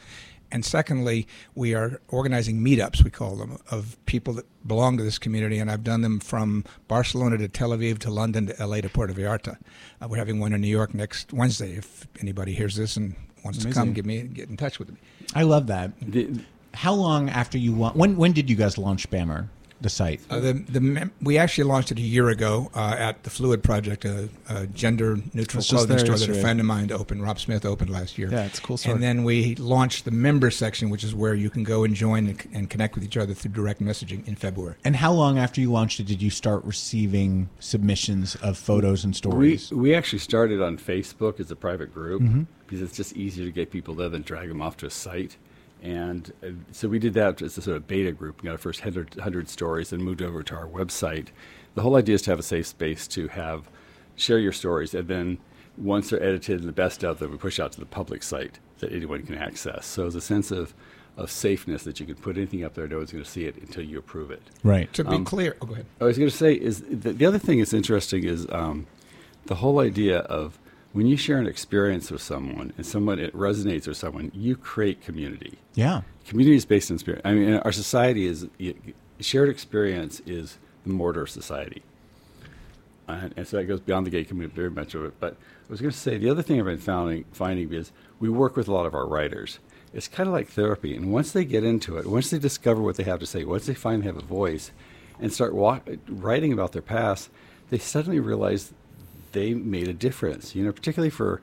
And secondly, we are organizing meetups, we call them, of people that belong to this community. And I've done them from Barcelona to Tel Aviv to London to LA to Puerto Vallarta. Uh, we're having one in New York next Wednesday. If anybody hears this and wants to come, give me get in touch with me. I love that. The- How long after you wa- when when did you guys launch Bammer, the site? Uh, the, the we actually launched it a year ago uh, at the Fluid Project, a, a gender neutral was clothing store that a friend of mine opened. Rob Smith opened last year. Yeah, it's a cool store. And then we launched the member section, which is where you can go and join and, and connect with each other through direct messaging in February. And how long after you launched it did you start receiving submissions of photos and stories? we actually started on Facebook as a private group Mhm. because it's just easier to get people there than drag them off to a site. And uh, so we did that as a sort of beta group. We got our first 100, 100 stories and moved over to our website. The whole idea is to have a safe space to have share your stories, and then once they're edited and the best of them, we push out to the public site that anyone can access. So there's a sense of, of safeness that you can put anything up there, no one's going to see it until you approve it. Right. To be Um, clear, oh, go ahead. I was going to say is the, the other thing that's interesting is um, the whole idea of when you share an experience with someone and someone it resonates with someone, you create community. Yeah. Community is based on spirit. I mean, our society is shared experience is the mortar of society, and, and so that goes beyond the gay community very much of it. But I was going to say the other thing I've been finding, finding is we work with a lot of our writers. It's kind of like therapy, and once they get into it, once they discover what they have to say, once they finally have a voice, and start wa- writing about their past, they suddenly realize they made a difference. You know, particularly for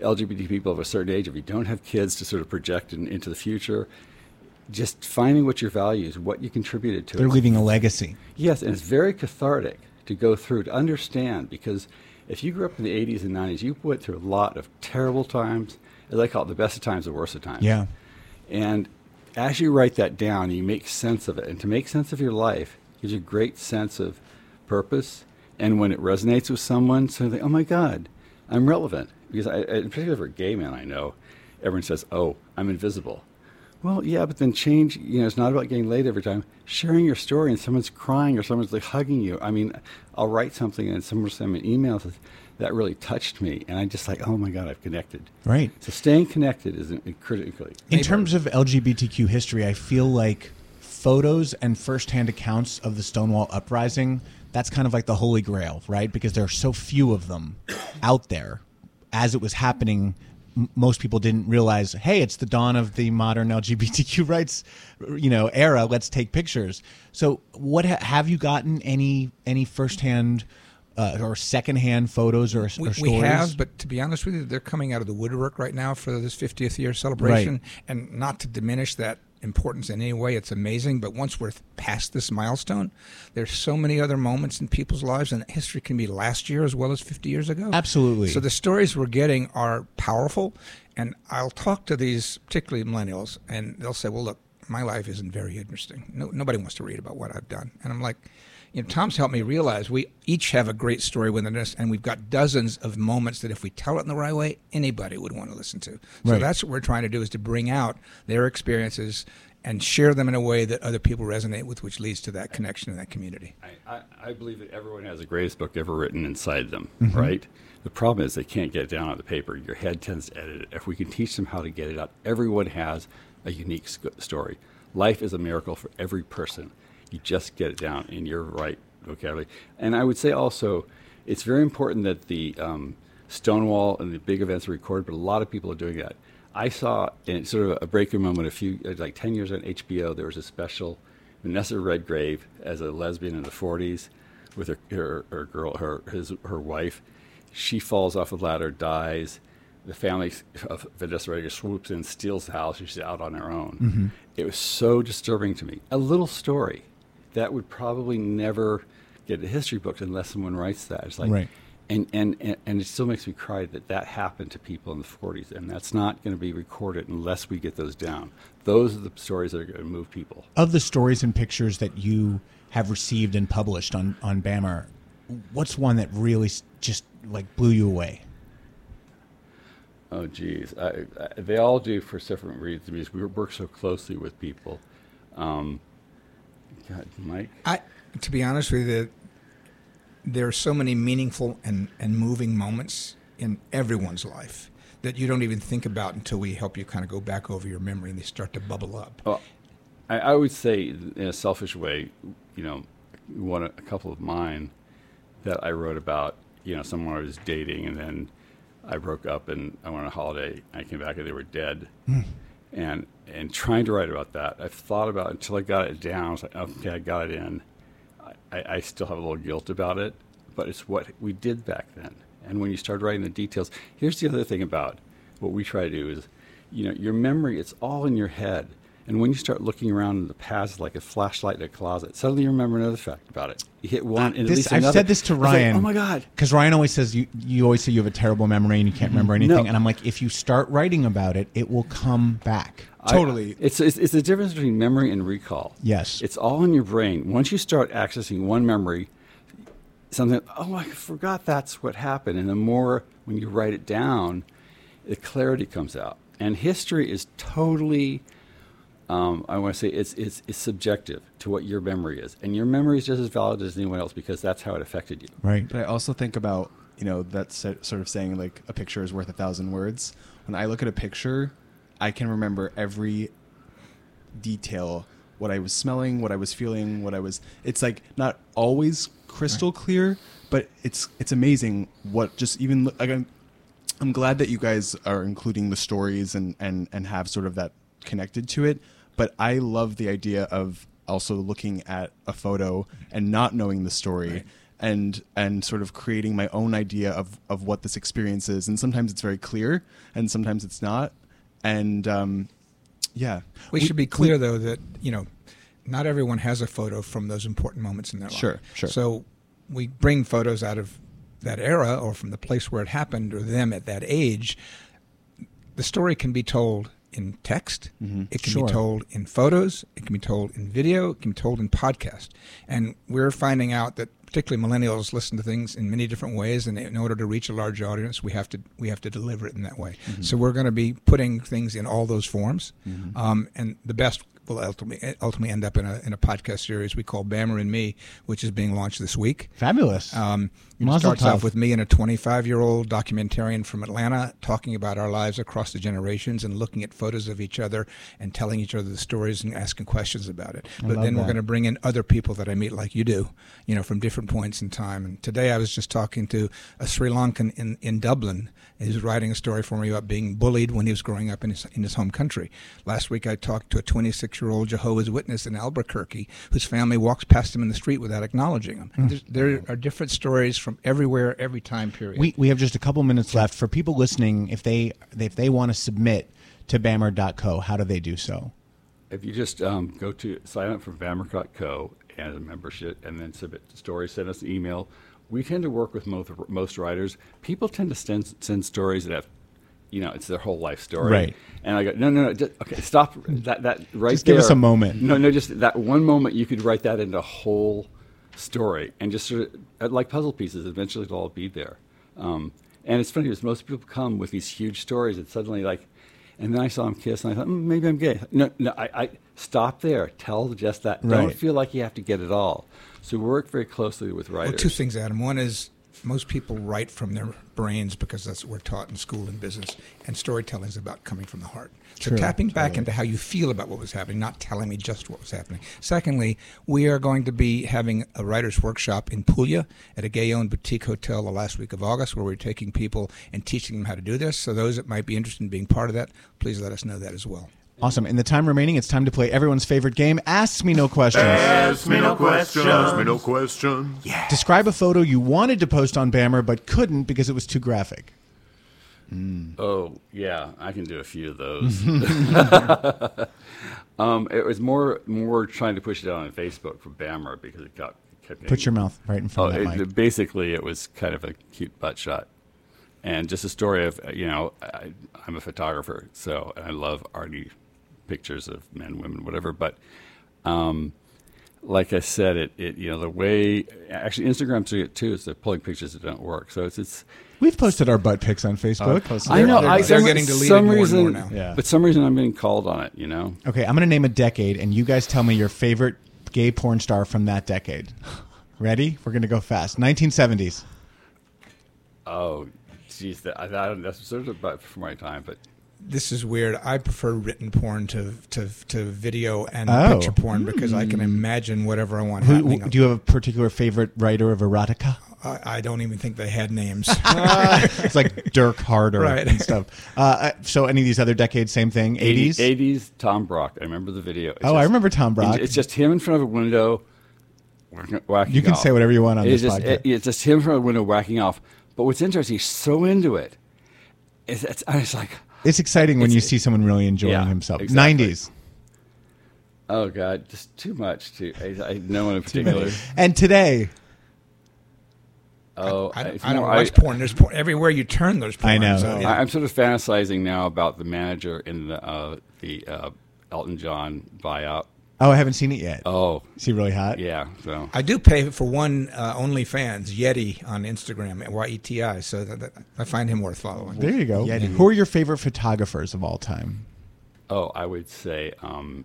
LGBT people of a certain age, if you don't have kids to sort of project in, into the future, just finding what your values, what you contributed to. They're it. leaving a legacy. Yes, and it's very cathartic to go through to understand because if you grew up in the 80s and 90s, you went through a lot of terrible times. As I call it, the best of times, the worst of times. Yeah. And as you write that down, you make sense of it. And to make sense of your life gives you a great sense of purpose. And when it resonates with someone, so they, oh my God, I'm relevant. Because I, in particular for gay men, I know everyone says, oh, I'm invisible. Well, yeah, but then change, you know, it's not about getting laid every time. Sharing your story and someone's crying or someone's like hugging you. I mean, I'll write something and someone will send me an email that, that really touched me. And I just like, oh my God, I've connected. Right. So staying connected is critically. In terms of LGBTQ history, I feel like photos and firsthand accounts of the Stonewall uprising, that's kind of like the holy grail, right? Because there are so few of them out there. As it was happening, m- most people didn't realize, hey, it's the dawn of the modern LGBTQ rights, you know, era. Let's take pictures. So, what ha- have you gotten any any firsthand uh, or secondhand photos or, or We, stories? we have, but to be honest with you, they're coming out of the woodwork right now for this 50th year celebration. And not to diminish that importance in any way, it's amazing. But once we're past this milestone, there's so many other moments in people's lives, and history can be last year as well as 50 years ago. Absolutely. So the stories we're getting are powerful. And I'll talk to these, particularly millennials, and they'll say, well, look, my life isn't very interesting. No, nobody wants to read about what I've done. And I'm like, you know, Tom's helped me realize we each have a great story within us, and we've got dozens of moments that if we tell it in the right way, anybody would want to listen to. So Right. that's what we're trying to do is to bring out their experiences and share them in a way that other people resonate with, which leads to that connection in that community. I, I believe that everyone has the greatest book ever written inside them, Mhm. right? The problem is they can't get it down on the paper. Your head tends to edit it. If we can teach them how to get it out, everyone has a unique sc- story. Life is a miracle for every person. You just get it down in your right vocabulary. And I would say also, it's very important that the um, Stonewall and the big events are recorded, but a lot of people are doing that. I saw in sort of a breakthrough moment a few, like 10 years on HBO, there was a special Vanessa Redgrave as a lesbian in the 40s with her, her, her girl, her, his, her wife. She falls off a ladder, dies. The family of Vanessa Redgrave swoops in, steals the house. and She's out on her own. Mhm. It was so disturbing to me. A little story that would probably never get a history book unless someone writes that. It's like, Right. and, and, and, and it still makes me cry that that happened to people in the 40s, and that's not going to be recorded unless we get those down. Those are the stories that are going to move people. Of the stories and pictures that you have received and published on on Bammer, what's one that really just like blew you away? Oh, geez. I, I, they all do for different reasons because we work so closely with people. Um, God, Mike? I, to be honest with you, there are so many meaningful and, and moving moments in everyone's life that you don't even think about until we help you kind of go back over your memory and they start to bubble up. Well, I, I would say, in a selfish way, you know, one a couple of mine that I wrote about, you know, someone I was dating, and then I broke up, and I went on a holiday. And I came back, and they were dead. Hmm. And and trying to write about that, I've thought about it until I got it down. I was like, okay, I got it in. I, I still have a little guilt about it, but it's what we did back then. And when you start writing the details, here's the other thing about what we try to do is, you know, your memory, it's all in your head. And when you start looking around in the past like a flashlight in a closet, suddenly you remember another fact about it. You hit one, and at This, I've another. said this to It's like, Ryan. oh my god! Because Ryan always says you you always say you have a terrible memory and you can't remember mm-hmm. anything. No. And I'm like, if you start writing about it, it will come back. I- it's, it's it's the difference between memory and recall. Yes. It's all in your brain. Once you start accessing one memory, something, oh, I forgot that's what happened. And the more when you write it down, the clarity comes out. And history is totally, um, I want to say, it's, it's, it's subjective to what your memory is. And your memory is just as valid as anyone else because that's how it affected you. Right. But I also think about, you know, that sort of saying like a picture is worth a thousand words. When I look at a picture, I can remember every detail what I was smelling, what I was feeling, what I was it's like not always crystal clear, but it's it's amazing what just even like I'm, I'm glad that you guys are including the stories and and and have sort of that connected to it, but I love the idea of also looking at a photo and not knowing the story and and sort of creating my own idea of of what this experience is and sometimes it's very clear and sometimes it's not and um yeah We, should be clear, though, that you know, not everyone has a photo from those important moments in their life. Sure, sure. So we bring photos out of that era or from the place where it happened or them at that age. The story can be told in text. Mm-hmm. It can Sure. be told in photos. It can be told in video. It can be told in podcast. And we're finding out that particularly millennials listen to things in many different ways, and in order to reach a large audience, we have to we have to deliver it in that way. Mm-hmm. So we're going to be putting things in all those forms, mm-hmm. um, and the best will ultimately ultimately end up in a in a podcast series we call Bammer and Me, which is being launched this week. Fabulous. Um, it Mazel starts tov. off with me and a 25 year old documentarian from Atlanta talking about our lives across the generations and looking at photos of each other and telling each other the stories and asking questions about it. I but then we're going to bring in other people that I meet like you do, you know, from different points in time. And today I was just talking to a Sri Lankan in, in Dublin who's writing a story for me about being bullied when he was growing up in his, in his home country. Last week I talked to a 26 year old Jehovah's Witness in Albuquerque whose family walks past him in the street without acknowledging him. There's, there are different stories from everywhere, every time period. We we have just a couple minutes left for people listening. If they if they want to submit to Bammer.co, how do they do so? If you just um, go to sign up for Bammer.co and a membership, and then submit the story, send us an email. We tend to work with most most writers. People tend to send send stories that have you know, it's their whole life story. Right. And I go, no, no, no, just, okay, stop that, that right Just give us a moment. No, no, just that one moment you could write that into a whole story and just sort of, like puzzle pieces, eventually it'll all be there. Um, and it's funny because most people come with these huge stories and suddenly like, and then I saw him kiss and I thought, mm, maybe I'm gay. No, no, I, I stop there. Tell just that. Don't feel like you have to get it all. So we work very closely with writers. Well, two things, Adam. One is most people write from their brains because that's what we're taught in school and business, and storytelling is about coming from the heart. So True, tapping back totally. into how you feel about what was happening, not telling me just what was happening. Secondly, we are going to be having a writers' workshop in Puglia at a gay-owned boutique hotel the last week of August, where we're taking people and teaching them how to do this. So those that might be interested in being part of that, please let us know that as well. Awesome. In the time remaining, it's time to play everyone's favorite game, Ask Me No Questions. Ask me no questions. Ask me no questions. Yeah. Describe a photo you wanted to post on Bammer but couldn't because it was too graphic. Oh yeah, I can do a few of those. um, it was more more trying to push it out on Facebook for Bammer because it got kept Put getting- your mouth right in front oh, of that it- mic. Basically, it was kind of a cute butt shot, and just a story of you know I, I'm a photographer, so I love arty pictures of men, women, whatever. But um, like I said, it, it you know the way actually Instagram's doing it too is they're pulling pictures that don't work. So it's it's We've posted our butt pics on Facebook. I know. I, they're some, getting deleted some more and more now. Yeah. But some reason I'm getting called on it. You know. Okay, I'm going to name a decade, and you guys tell me your favorite gay porn star from that decade. Ready? We're going to go fast. 1970s. Oh, geez, that, I, I don't, that's sort of about for my time, but this is weird. I prefer written porn to to, to video and Oh. picture porn because I can imagine whatever I want Who, happening. do you have a particular favorite writer of erotica? I, I don't even think they had names. it's like Dirk Harder Right. and stuff. Uh, Uh, so any of these other decades, same thing. 80s. 80s, Tom Brock. I remember the video. It's Oh, I remember Tom Brock. It's just him in front of a window. whacking- whacking You can off. say whatever you want on it's this just, podcast. it- it's just him in front of a window whacking off. But what's interesting, he's so into it. It's, it's, I was like, It's exciting when It's- you see someone really enjoying Yeah, himself. exactly. 90s. oh god, just too much. Too, I, I no one in particular. And today, Oh, I, don't- I don't more- watch porn. There's porn everywhere you turn. There's porn. I know. So, yeah. I, I'm sort of fantasizing now about the manager in the uh, the uh, Elton John buyout. Oh, I haven't seen it yet. Oh, Is he really hot? yeah. So I do pay for one uh, OnlyFans Yeti on Instagram at Y E T I. So that, that, I find him worth following. There you go. Yeti. Who are your favorite photographers of all time? Oh, I would say um,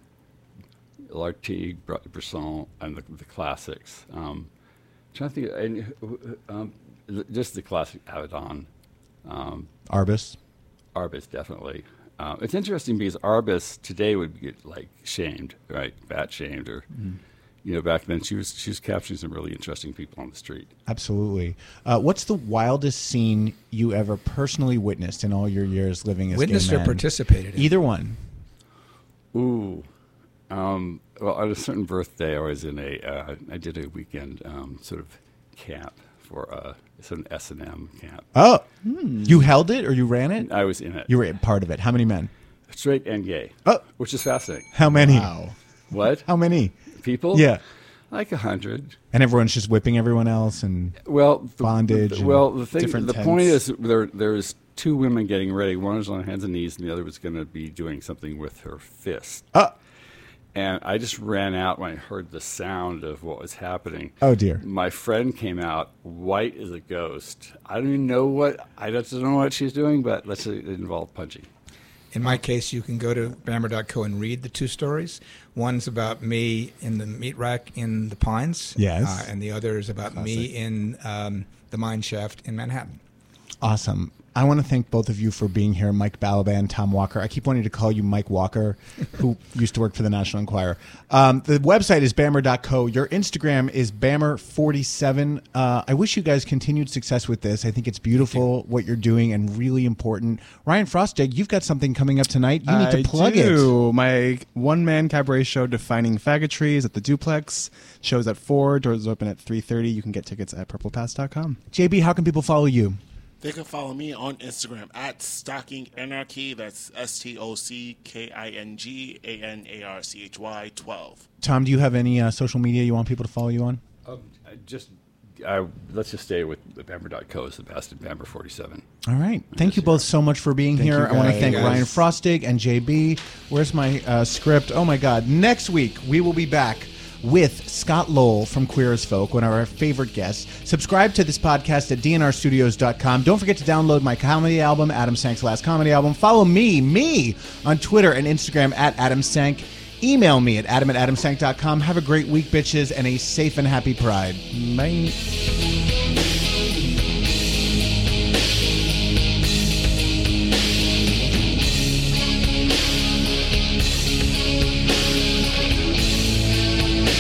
Lartigue, Br- Bresson, and the, the classics. Um, trying to think, and, um, th- just the classic Avedon, um, Arbus. Arbus, definitely. Uh, it's interesting because Arbus today would get like shamed, right? Bat shamed, or you know, back then she was she was capturing some really interesting people on the street. Absolutely. Uh, what's the wildest scene you ever personally witnessed in all your years living as Witnessed gay or participated in? Either one. Ooh. Um, well, on a certain birthday, I was in a. Uh, I did a weekend um, sort of camp for uh, sort an S and M camp. Oh, you held it or you ran it? I was in it. You were part of it. How many men? straight and gay. Oh. which is fascinating. How many? Wow. What How many? people? Yeah. like a hundred. And everyone's just whipping everyone else and Well, the, bondage. the- and well, the thing, different the tents. point is, there there is two women getting ready. One is on hands and knees, and the other was going to be doing something with her fist. Oh. And I just ran out when I heard the sound of what was happening. Oh, dear. My friend came out white as a ghost. I don't even know what I don't know what she's doing, but let's say it involved punching. In my case, you can go to Bammer.co and read the two stories. One's about me in the meat rack in the Pines. Yes. Uh, and the other is about me in um, the mine shaft in Manhattan. Awesome. I want to thank both of you for being here, Mike Balaban, Tom Walker. I keep wanting to call you Mike Walker, who used to work for the National Enquirer. Um, the website is bammer.co. Your Instagram is bammer47. Uh, I wish you guys continued success with this. I think it's beautiful what you're doing and really important. Ryan Frostig, you've got something coming up tonight. You need I to plug do. My one man cabaret show, Defining Faggotry, is at the Duplex. Shows at four. Doors open at three thirty. You can get tickets at purplepass.com. it. JB, how can people follow you? They can follow me on Instagram at Stocking Anarchy. That's S T O C K I N G A N A R C H Y 12. Tom, do you have any uh, social media you want people to follow you on? Um, just I, let's just stay with the Bammer.co is the best and Bammer 47. All right. Thank you both so much for being Thank here. I want to thank Guys. Ryan Frostig and JB. Where's my uh, script? Oh my God. Next week, we will be back with Scott Lowell from Queer as Folk, one of our favorite guests. Subscribe to this podcast at dnrstudios.com. Don't forget to download my comedy album, Adam Sank's last comedy album. Follow me, me, on Twitter and Instagram at Adam Sank. Email me at adam at adamsank.com. Have a great week, bitches, and a safe and happy pride. Bye.